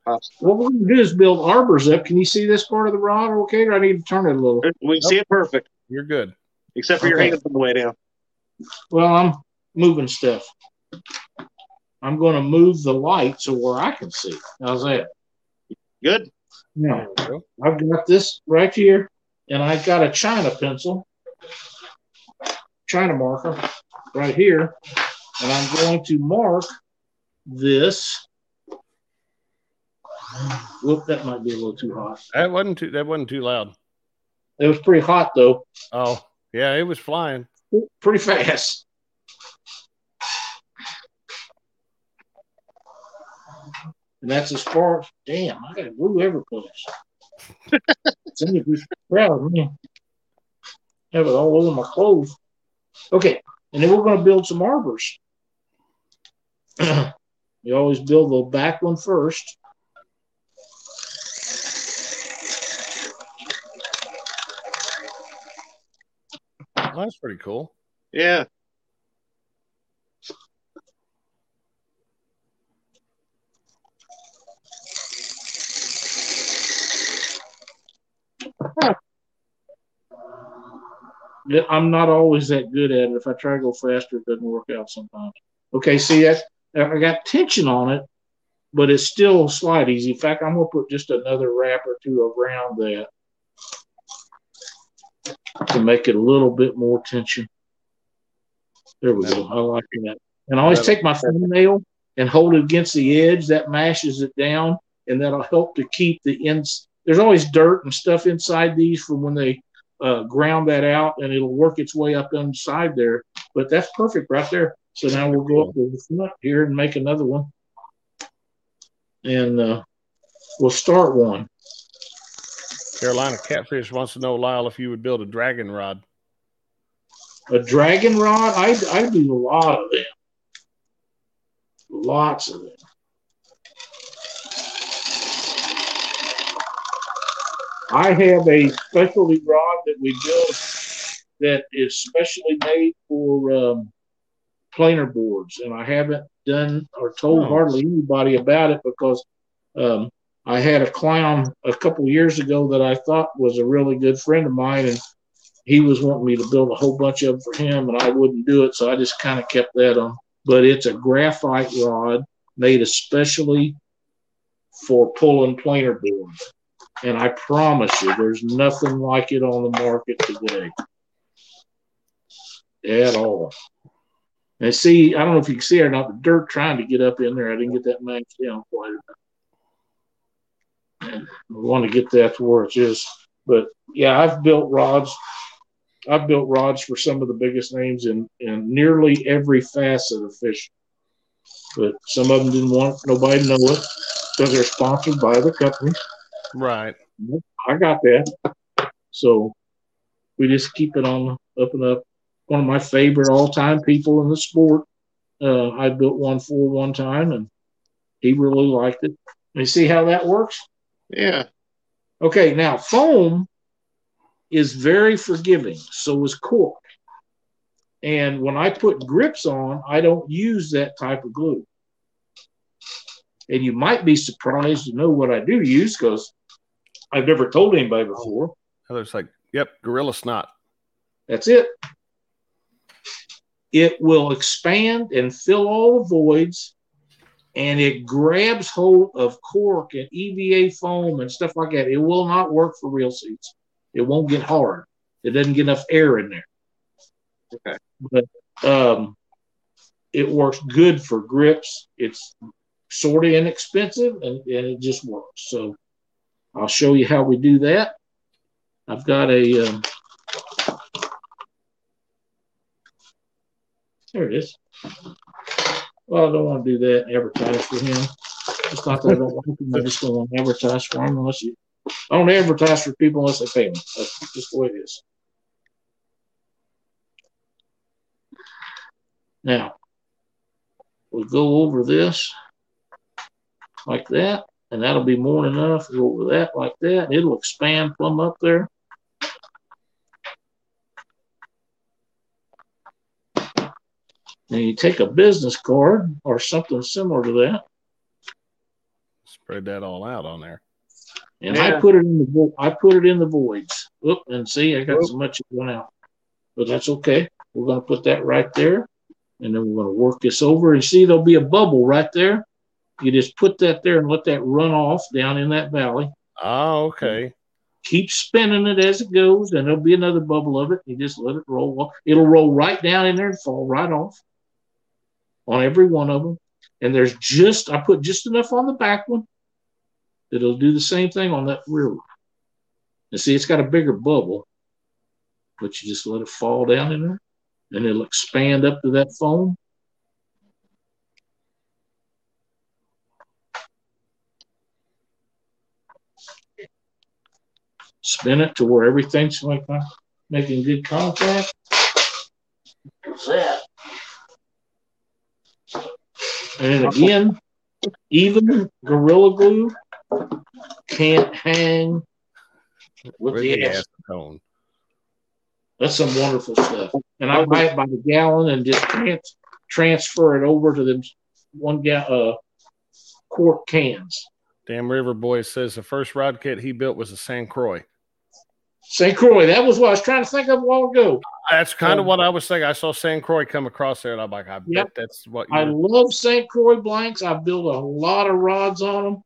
what we're going to do is build arbors up. Can you see this part of the rod okay? Or I need to turn it a little? We can see it perfect, You're good. except for your Okay. hands on the way down. Well, I'm moving stuff. I'm going to move the light so where I can see. How's that? Good. Now, go. I've got this right here, and I've got a China pencil, China marker right here, and I'm going to mark this. Whoop, that might be a little too hot. That wasn't too that wasn't too loud. It was pretty hot though, Oh, yeah, it was flying. pretty fast. And that's as far. as, Damn, I got glue every place. Somebody be proud of me. Have it all over my clothes. Okay, and then we're going to build some arbors. you always build the back one first. Well, that's pretty cool. Yeah. I'm not always that good at it. If I try to go faster, it doesn't work out sometimes. Okay, see that I got tension on it, but it's still slide easy. In fact, I'm gonna put just another wrap or two around that to make it a little bit more tension. There we go. I like that. And I always take my thumbnail and hold it against the edge. That mashes it down, and that'll help to keep the ends. There's always dirt and stuff inside these from when they uh, ground that out, and it'll work its way up inside there. But that's perfect right there. So now we'll go up to the front here and make another one, and uh, we'll start one. Carolina Catfish wants to know, Lyle, if you would build a dragon rod. A dragon rod? I, I do a lot of them. Lots of them. I have a specialty rod that we build that is specially made for um, planer boards, and I haven't done or told oh. hardly anybody about it because um, I had a clown a couple years ago that I thought was a really good friend of mine, and he was wanting me to build a whole bunch of them for him, and I wouldn't do it, so I just kind of kept that on. But it's a graphite rod made especially for pulling planer boards, and I promise you, there's nothing like it on the market today at all. And see, I don't know if you can see or not, the dirt trying to get up in there. I didn't get that maxed down quite enough. I want to get that to where it is. But yeah, I've built rods. I've built rods for some of the biggest names in, in nearly every facet of fishing. But some of them didn't want nobody to know it because they're sponsored by the company. Right. I got that. So we just keep it on up and up. One of my favorite all time people in the sport. Uh, I built one for one time and he really liked it. You see how that works? Yeah. Okay, now foam is very forgiving. So is cork. And when I put grips on, I don't use that type of glue. And you might be surprised to know what I do use because I've never told anybody before. Heather's like, yep, gorilla snot. That's it. It will expand and fill all the voids and it grabs hold of cork and EVA foam and stuff like that. It will not work for reel seats. It won't get hard. It doesn't get enough air in there. Okay. But um, it works good for grips. It's sort of inexpensive and, and it just works. So I'll show you how we do that. I've got a, um, there it is. Well, I don't want to do that advertise for him. It's not that I don't like him. I just don't want to advertise for him unless you. I don't advertise for people unless they pay me. That's just the way it is. Now, we'll go over this like that, and that'll be more than enough. Go over that like that. It'll expand plumb up there. and you take a business card or something similar to that. Spread that all out on there. And yeah. I put it in the vo- I put it in the voids. Oop, and see, I got Oop. so much going out, but that's okay. We're going to put that right there, and then we're going to work this over. And see, there'll be a bubble right there. You just put that there and let that run off down in that valley. Oh, okay. Keep spinning it as it goes, and there'll be another bubble of it. You just let it roll. It'll roll right down in there and fall right off on every one of them. And there's just, I put just enough on the back one that it'll do the same thing on that rear one. And see, it's got a bigger bubble, but you just let it fall down in there and it'll expand up to that foam. Spin it to where everything's like that, making good contact. There's that. And again, even Gorilla Glue can't hang with Really the acetone. acetone. That's some wonderful stuff. And I buy it by the gallon and just trans- transfer it over to them one ga- uh, quart cans. Damn River Boy says the first rod kit he built was a St. Croix. St. Croix, that was what I was trying to think of a while ago. That's kind of Um, what I was thinking. I saw St. Croix come across there, and I'm like, I Yep. bet that's what I love St. Croix blanks. I built a lot of rods on them,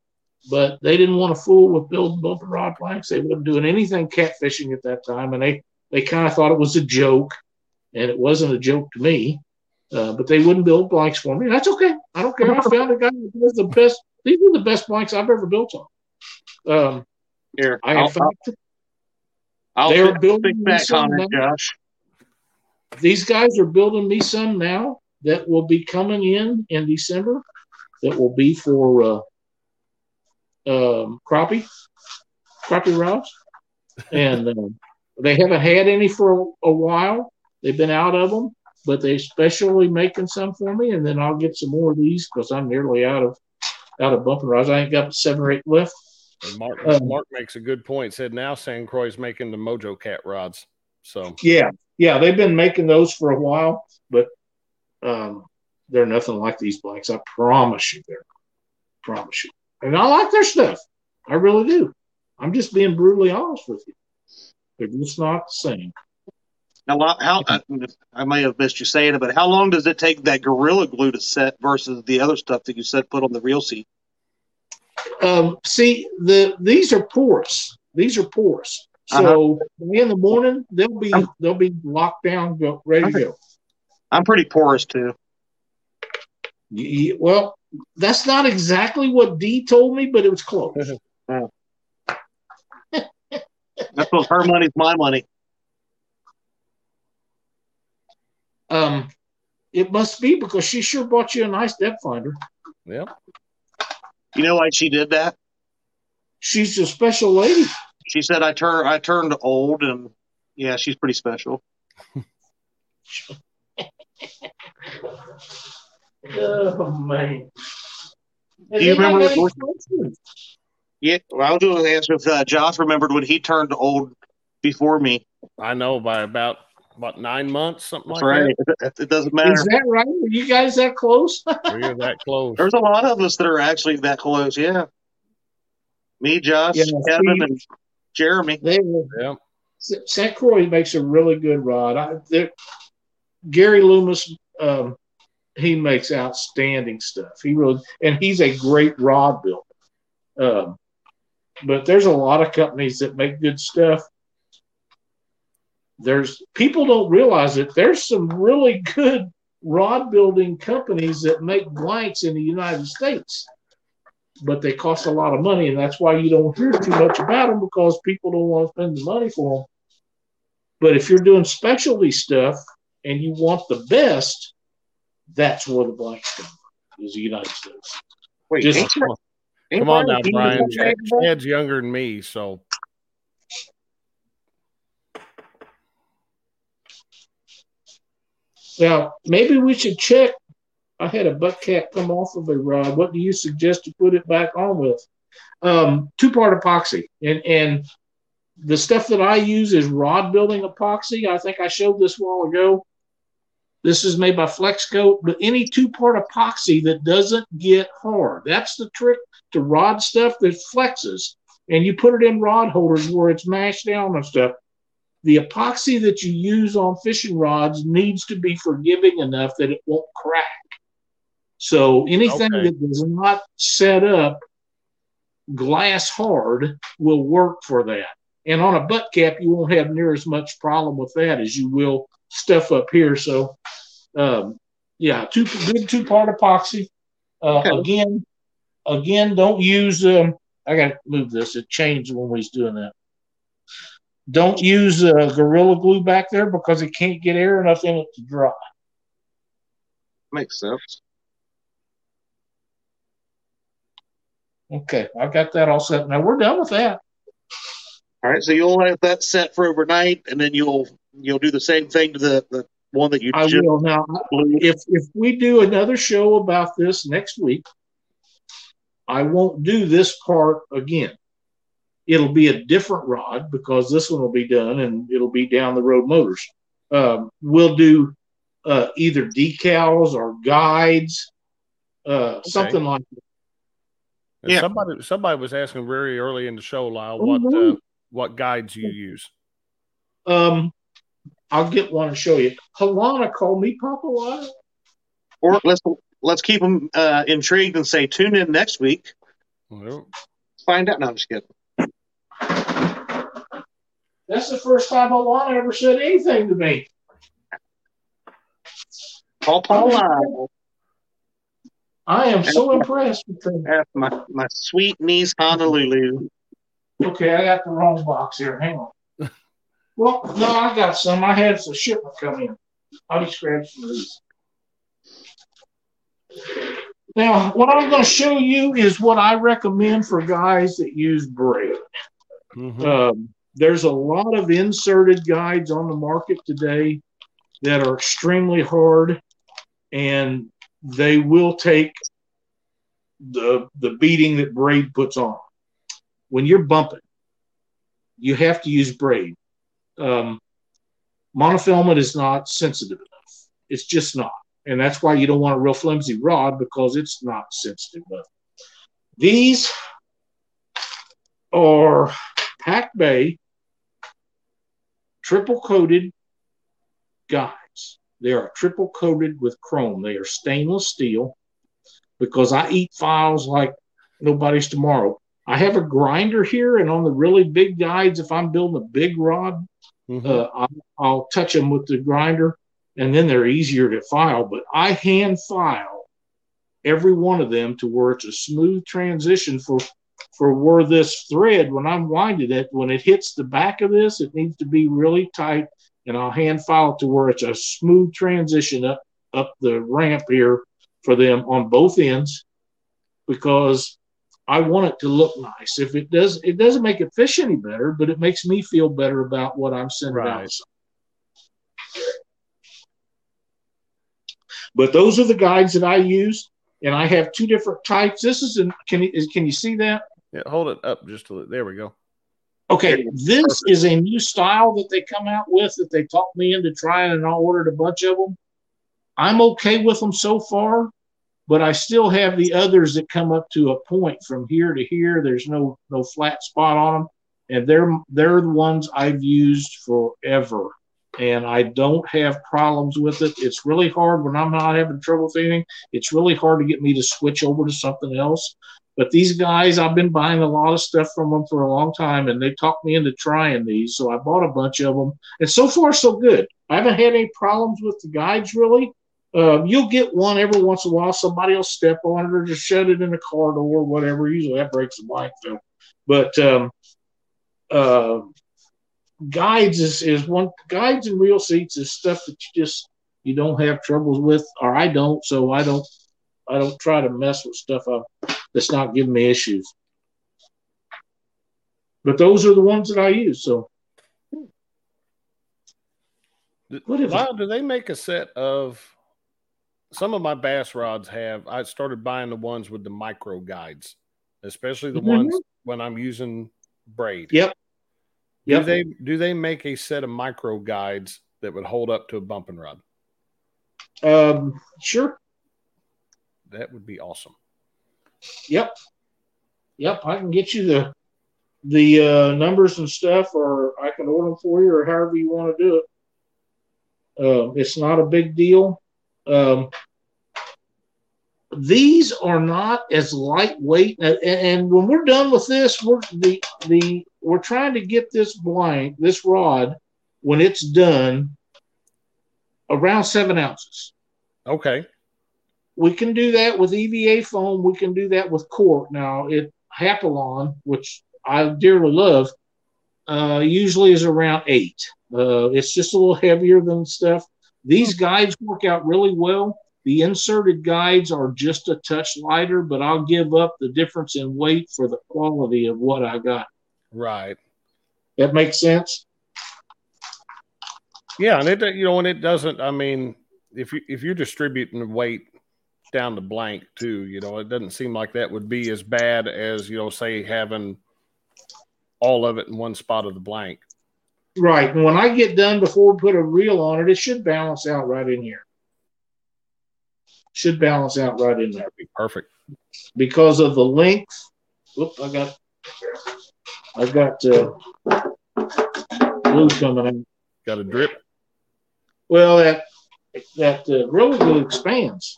but they didn't want to fool with building bumper rod blanks. They weren't doing anything catfishing at that time, and they they kind of thought it was a joke, and it wasn't a joke to me. Uh, but they wouldn't build blanks for me. That's okay. I don't care. I found a guy that was the best. These were the best blanks I've ever built on. Um, Here, I I'll, in fact, I'll, they're building fix that me some comment, now. Josh. these guys are building me some now that will be coming in in December. That will be for uh, um, crappie, crappie rods, and um, they haven't had any for a, a while. They've been out of them, but they're specially making some for me, and then I'll get some more of these because I'm nearly out of out of bumper rods. I ain't got seven or eight left. And Mark, um, Mark makes a good point. Said now St. Croix is making the Mojo Cat rods. So Yeah, yeah, they've been making those for a while, but um, they're nothing like these blanks. I promise you, they're promise you. And I like their stuff. I really do. I'm just being brutally honest with you. They're just not the same. Now, how, how I, I may have missed you saying it, but how long does it take that Gorilla Glue to set versus the other stuff that you said put on the reel seat? Um, see, the these are porous. These are porous. So in the morning they'll be they'll be locked down, go ready to go. I'm pretty porous too. Ye- Well, that's not exactly what D told me, but it was close. That's what her money's my money. Um, it must be because she sure bought you a nice depth finder. yeah, You know why she did that? She's a special lady. She said I turn I turned old, and yeah, she's pretty special. Oh man. Do you remember Anybody got any what- questions? Yeah, well, I was going to ask if uh, Josh remembered when he turned old before me. I know by about about nine months, something That's like right. It, it doesn't matter. Is that right? Are you guys that close? We're that close. There's a lot of us that are actually that close. Yeah, me, Josh, Yeah, Kevin, Steve. and Jeremy. they were. Yeah, St. Croix makes a really good rod. I, Gary Loomis, um, he makes outstanding stuff. He really, and he's a great rod builder. Um, but there's a lot of companies that make good stuff. There's people don't realize it. There's some really good rod building companies that make blanks in the United States, but they cost a lot of money, and that's why you don't hear too much about them because people don't want to spend the money for them. But if you're doing specialty stuff and you want the best, that's where the blanks come from, is the United States. Wait, Just- ain't there- ain't come on now, Brian. that Chad, makes that? Chad's younger than me, so Now, maybe we should check. I had a butt cap come off of a rod. What do you suggest to put it back on with? Um, two part epoxy. And and the stuff that I use is rod building epoxy. I think I showed this a while ago. This is made by Flexcoat, but any two part epoxy that doesn't get hard. That's the trick to rod stuff that flexes. And you put it in rod holders where it's mashed down and stuff the epoxy that you use on fishing rods needs to be forgiving enough that it won't crack. So anything Okay. that does not set up glass hard will work for that. And on a butt cap, you won't have near as much problem with that as you will stuff up here. So, um, yeah, two good two part epoxy. Uh, Okay. Again, again, don't use. Um, I got to move this. It changed when we was doing that. Don't use uh, Gorilla Glue back there because it can't get air enough in it to dry. Makes sense. Okay, I got that all set. Now we're done with that. All right, so you'll have that set for overnight, and then you'll you'll do the same thing to the, the one that you I just will now. If if we do another show about this next week, I won't do this part again. It'll be a different rod because this one will be done and it'll be down the road motors. Um, we'll do uh, either decals or guides, uh, Okay. something like that. And Yeah. Somebody somebody was asking very early in the show, Lyle, what no. uh, what guides you use. Um, I'll get one and show you. Halana called me Papa Lyle. or let's let's keep them uh, intrigued and say tune in next week. Well, Find out. No, I'm just kidding. That's the first time Alana ever said anything to me. Paul Paul I am so impressed with her. That's my my sweet niece Honolulu. Okay, I got the wrong box here. Hang on. Well, no, I got some. I had some shipment come in. I'll just grab some of these. Now, what I'm going to show you is what I recommend for guys that use braid. Mhm. Um, there's a lot of inserted guides on the market today that are extremely hard, and they will take the the beating that braid puts on. When you're bumping, you have to use braid. Um, monofilament is not sensitive enough. It's just not, and that's why you don't want a real flimsy rod because it's not sensitive enough. These are Pac Bay triple coated guides. They are triple coated with chrome. They are stainless steel because I eat files like nobody's tomorrow. I have a grinder here, and on the really big guides, if I'm building a big rod, Mhm. uh, I'll, I'll touch them with the grinder, and then they're easier to file. But I hand file every one of them to where it's a smooth transition for for where this thread, when I'm winding it, when it hits the back of this, it needs to be really tight, and I'll hand file it to where it's a smooth transition up up the ramp here for them on both ends, because I want it to look nice. If it does, it doesn't make it fish any better, but it makes me feel better about what I'm sending out. Right. But those are the guides that I use, and I have two different types. This is an can you is, can you see that? Yeah, hold it up just a little. There we go. Okay, this is a new style that they come out with that they talked me into trying, and I ordered a bunch of them. I'm okay with them so far, but I still have the others that come up to a point from here to here. There's no no flat spot on them, and they're they're the ones I've used forever, and I don't have problems with it. It's really hard when I'm not having trouble anything. It's really hard to get me to switch over to something else. But these guys, I've been buying a lot of stuff from them for a long time, and they talked me into trying these. So I bought a bunch of them, and so far so good. I haven't had any problems with the guides really. Uh, you'll get one every once in a while. Somebody will step on it or just shut it in the car door or whatever. Usually that breaks the bike though. But um, uh, guides is, is one guides and reel seats is stuff that you just you don't have troubles with, or I don't. So I don't I don't try to mess with stuff up that's not giving me issues. But those are the ones that I use. So What if- do they make a set of some of my bass rods have I started buying the ones with the micro guides, especially the Mhm. ones when I'm using braid. Yep. Do Yep. they do they make a set of micro guides that would hold up to a bumping rod? um, sure. That would be awesome. Yep. Yep. I can get you the the uh, numbers and stuff, or I can order them for you, or however you want to do it. Um, it's not a big deal. Um, these are not as lightweight, and, and when we're done with this, we're the the we're trying to get this blank, this rod, when it's done, around seven ounces. Okay. We can do that with EVA foam. We can do that with cork. Now, it Hypalon, which I dearly love, uh, usually is around eight. Uh, it's just a little heavier than stuff. These guides work out really well. The inserted guides are just a touch lighter, but I'll give up the difference in weight for the quality of what I got. Right. That makes sense. Yeah, and it you know, and it doesn't. I mean, if you if you're distributing weight down the blank too, you know, it doesn't seem like that would be as bad as you know, say having all of it in one spot of the blank. Right. And when I get done before we put a reel on it, it should balance out right in here. Should balance out right in there. That'd be perfect. Because of the length. Whoop, I got I've got uh, glue coming in. Got a drip. Well, that that uh, Gorilla Glue expands,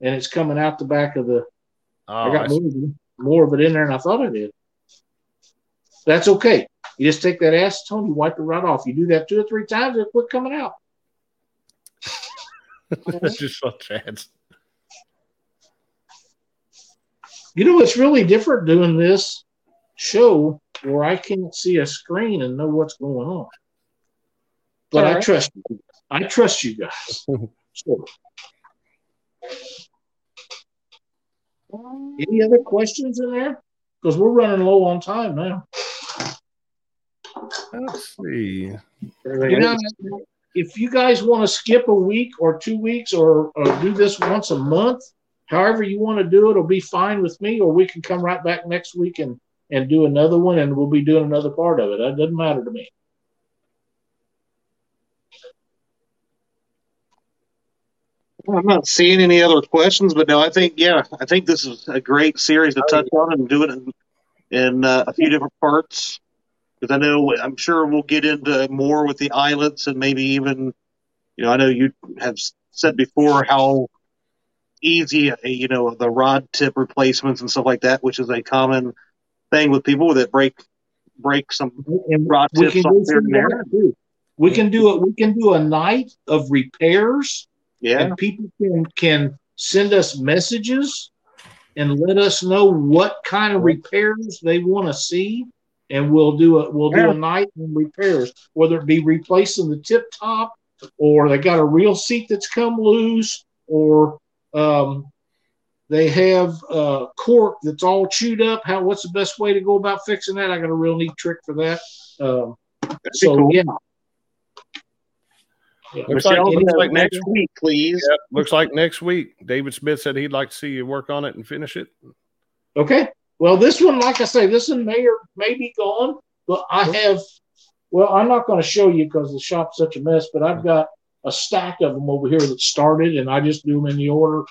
and it's coming out the back of the. Oh, I got I more, of it- more of it in there than I thought I did. That's okay. You just take that acetone, you wipe it right off. You do that two or three times, it'll quit coming out. That's just so chance. You know, it's really different doing this show where I can't see a screen and know what's going on. But I trust you. I trust you guys. So, any other questions in there? Because we're running low on time now. Let's see. You know, if you guys want to skip a week or two weeks or, or do this once a month, however you want to do it, will be fine with me. Or we can come right back next week and, and do another one, and we'll be doing another part of it. That doesn't matter to me. I'm not seeing any other questions, but no, I think yeah, I think this is a great series to touch on and do it in, in uh, a few different parts. Because I know I'm sure we'll get into more with the eyelets and maybe even, you know, I know you have said before how easy uh, you know the rod tip replacements and stuff like that, which is a common thing with people that break break some And Rod tips can off through and there. We can do it. We can do a night of repairs, yeah and people can can send us messages and let us know what kind of repairs they want to see, and we'll do a we'll do a night in repairs, whether it be replacing the tip top, or they got a reel seat that's come loose, or um, they have uh, cork that's all chewed up. How what's the best way to go about fixing that? I got a real neat trick for that. Um, so cool. yeah. Yeah. Looks like- looks like next next- week, please. Yep, looks like next week. David Smith said he'd like to see you work on it and finish it. Okay. Well, this one, like I say, this one may or may be gone, but I have. Well, I'm not going to show you because the shop's such a mess. But I've got a stack of them over here that started, and I just do them in the order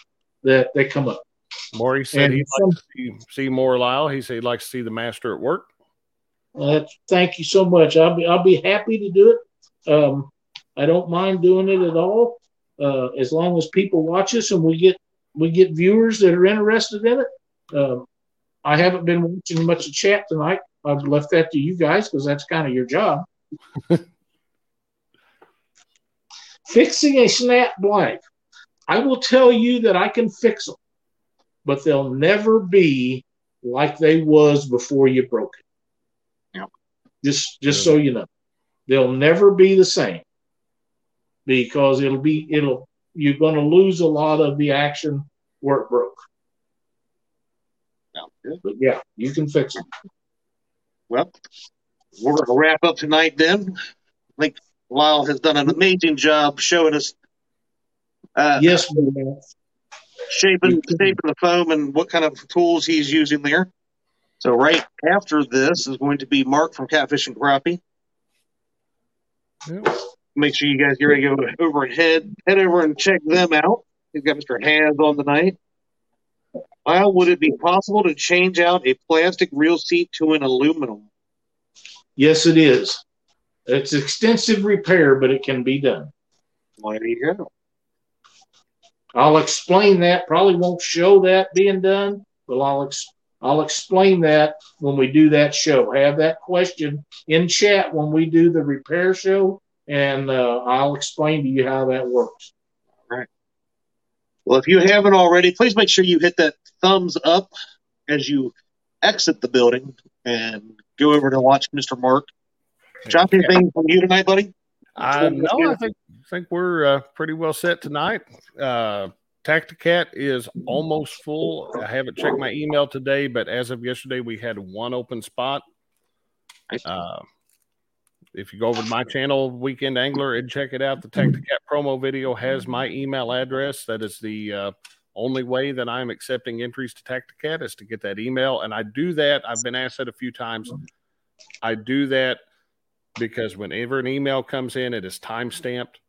that they come up. Maury said And he'd some- like to see, see more Lyle. He said he'd like to see the master at work. Uh, thank you so much. I'll be I'll be happy to do it. Um, I don't mind doing it at all, uh, as long as people watch us and we get we get viewers that are interested in it. Um, I haven't been watching much of chat tonight. I've left that to you guys because that's kind of your job. Fixing a snap blank. I will tell you that I can fix them, but they'll never be like they was before you broke it. Just just so you know, they'll never be the same because it'll be it'll you're going to lose a lot of the action where it broke. Good. But yeah, you can fix it. Well, we're going to wrap up tonight then. I think Lyle has done an amazing job showing us uh, Yes, ma'am. shaping, shaping the foam and what kind of tools he's using there. So right after this is going to be Mark from Catfish and Crappie. Yep. Make sure you guys get ready to go over and head head over and check them out. He's got Mr. Hands on tonight. Lyle, would it be possible to change out a plastic reel seat to an aluminum? Yes, it is. It's extensive repair, but it can be done. Well, there you go. I'll explain that. Probably won't show that being done, but I'll ex- I'll explain that when we do that show. Have that question in chat when we do the repair show, and uh, I'll explain to you how that works. All right. Well, if you haven't already, please make sure you hit that thumbs up as you exit the building and go over to watch Mr. Mark. Josh, anything from you tonight, buddy? Uh, no, I think think we're uh, pretty well set tonight. Uh, Tacticat is almost full. I haven't checked my email today, but as of yesterday, we had one open spot. Uh, if you go over to my channel, Weekend Angler, and check it out, the Tacticat promo video has my email address. That is the uh, only way that I'm accepting entries to Tacticat is to get that email. And I do that. I've been asked that a few times. I do that because whenever an email comes in, it is time stamped.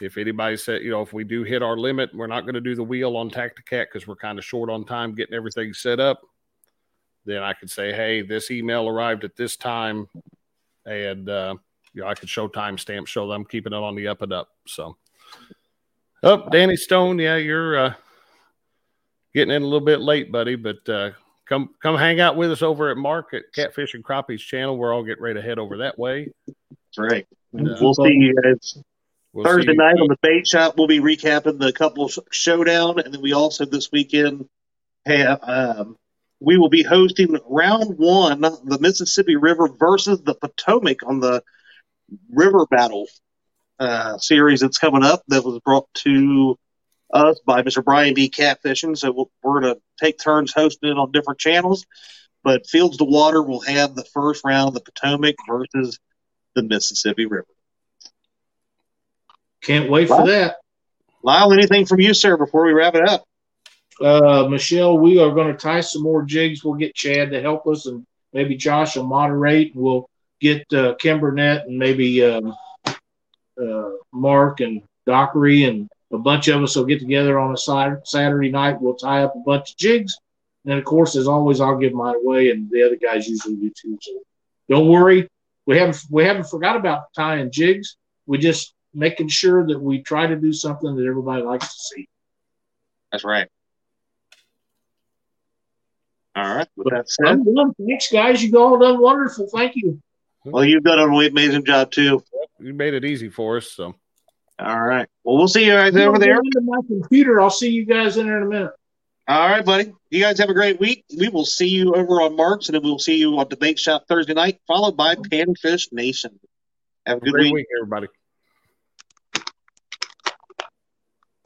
If anybody said, you know, if we do hit our limit, we're not going to do the wheel on Tacticat because we're kind of short on time getting everything set up. Then I could say, hey, this email arrived at this time, and uh, you know, I could show timestamp, show them keeping it on the up and up. So, oh, Danny Stone, yeah, you're uh, getting in a little bit late, buddy, but uh, come come hang out with us over at Mark at Catfish and Crappies channel. We're all getting ready to head over that way. That's right. Uh, we'll see you guys we'll Thursday night on the bait shop. We'll be recapping the couple showdown, and then we also this weekend have um, we will be hosting round one, the Mississippi River versus the Potomac on the River Battle uh, series that's coming up. That was brought to us by Mr. Brian B. Catfishing. So we we're going to take turns hosting it on different channels. But Fields to Water will have the first round, the Potomac versus the Mississippi River. Can't wait for that. Lyle, anything from you, sir, before we wrap it up? Uh, Michelle, we are going to tie some more jigs. We'll get Chad to help us, and maybe Josh will moderate. We'll get uh, Kimbernet and maybe um, uh, Mark and Dockery and a bunch of us will get together on a Saturday night. We'll tie up a bunch of jigs. And of course, as always, I'll give mine away, and the other guys usually do too. So don't worry, we haven't we haven't forgot about tying jigs. We're just making sure that we try to do something that everybody likes to see. That's right. All right. With that said, Thanks, guys. You all done wonderful. Thank you. Well, you've done an amazing job too. You made it easy for us. So. All right. Well, we'll see you guys over there. Into my computer. I'll see you guys in there in a minute. All right, buddy. You guys have a great week. We will see you over on Marks, and then we'll see you on the Bait Shop Thursday night, followed by Panfish Nation. Have a good week. week, everybody.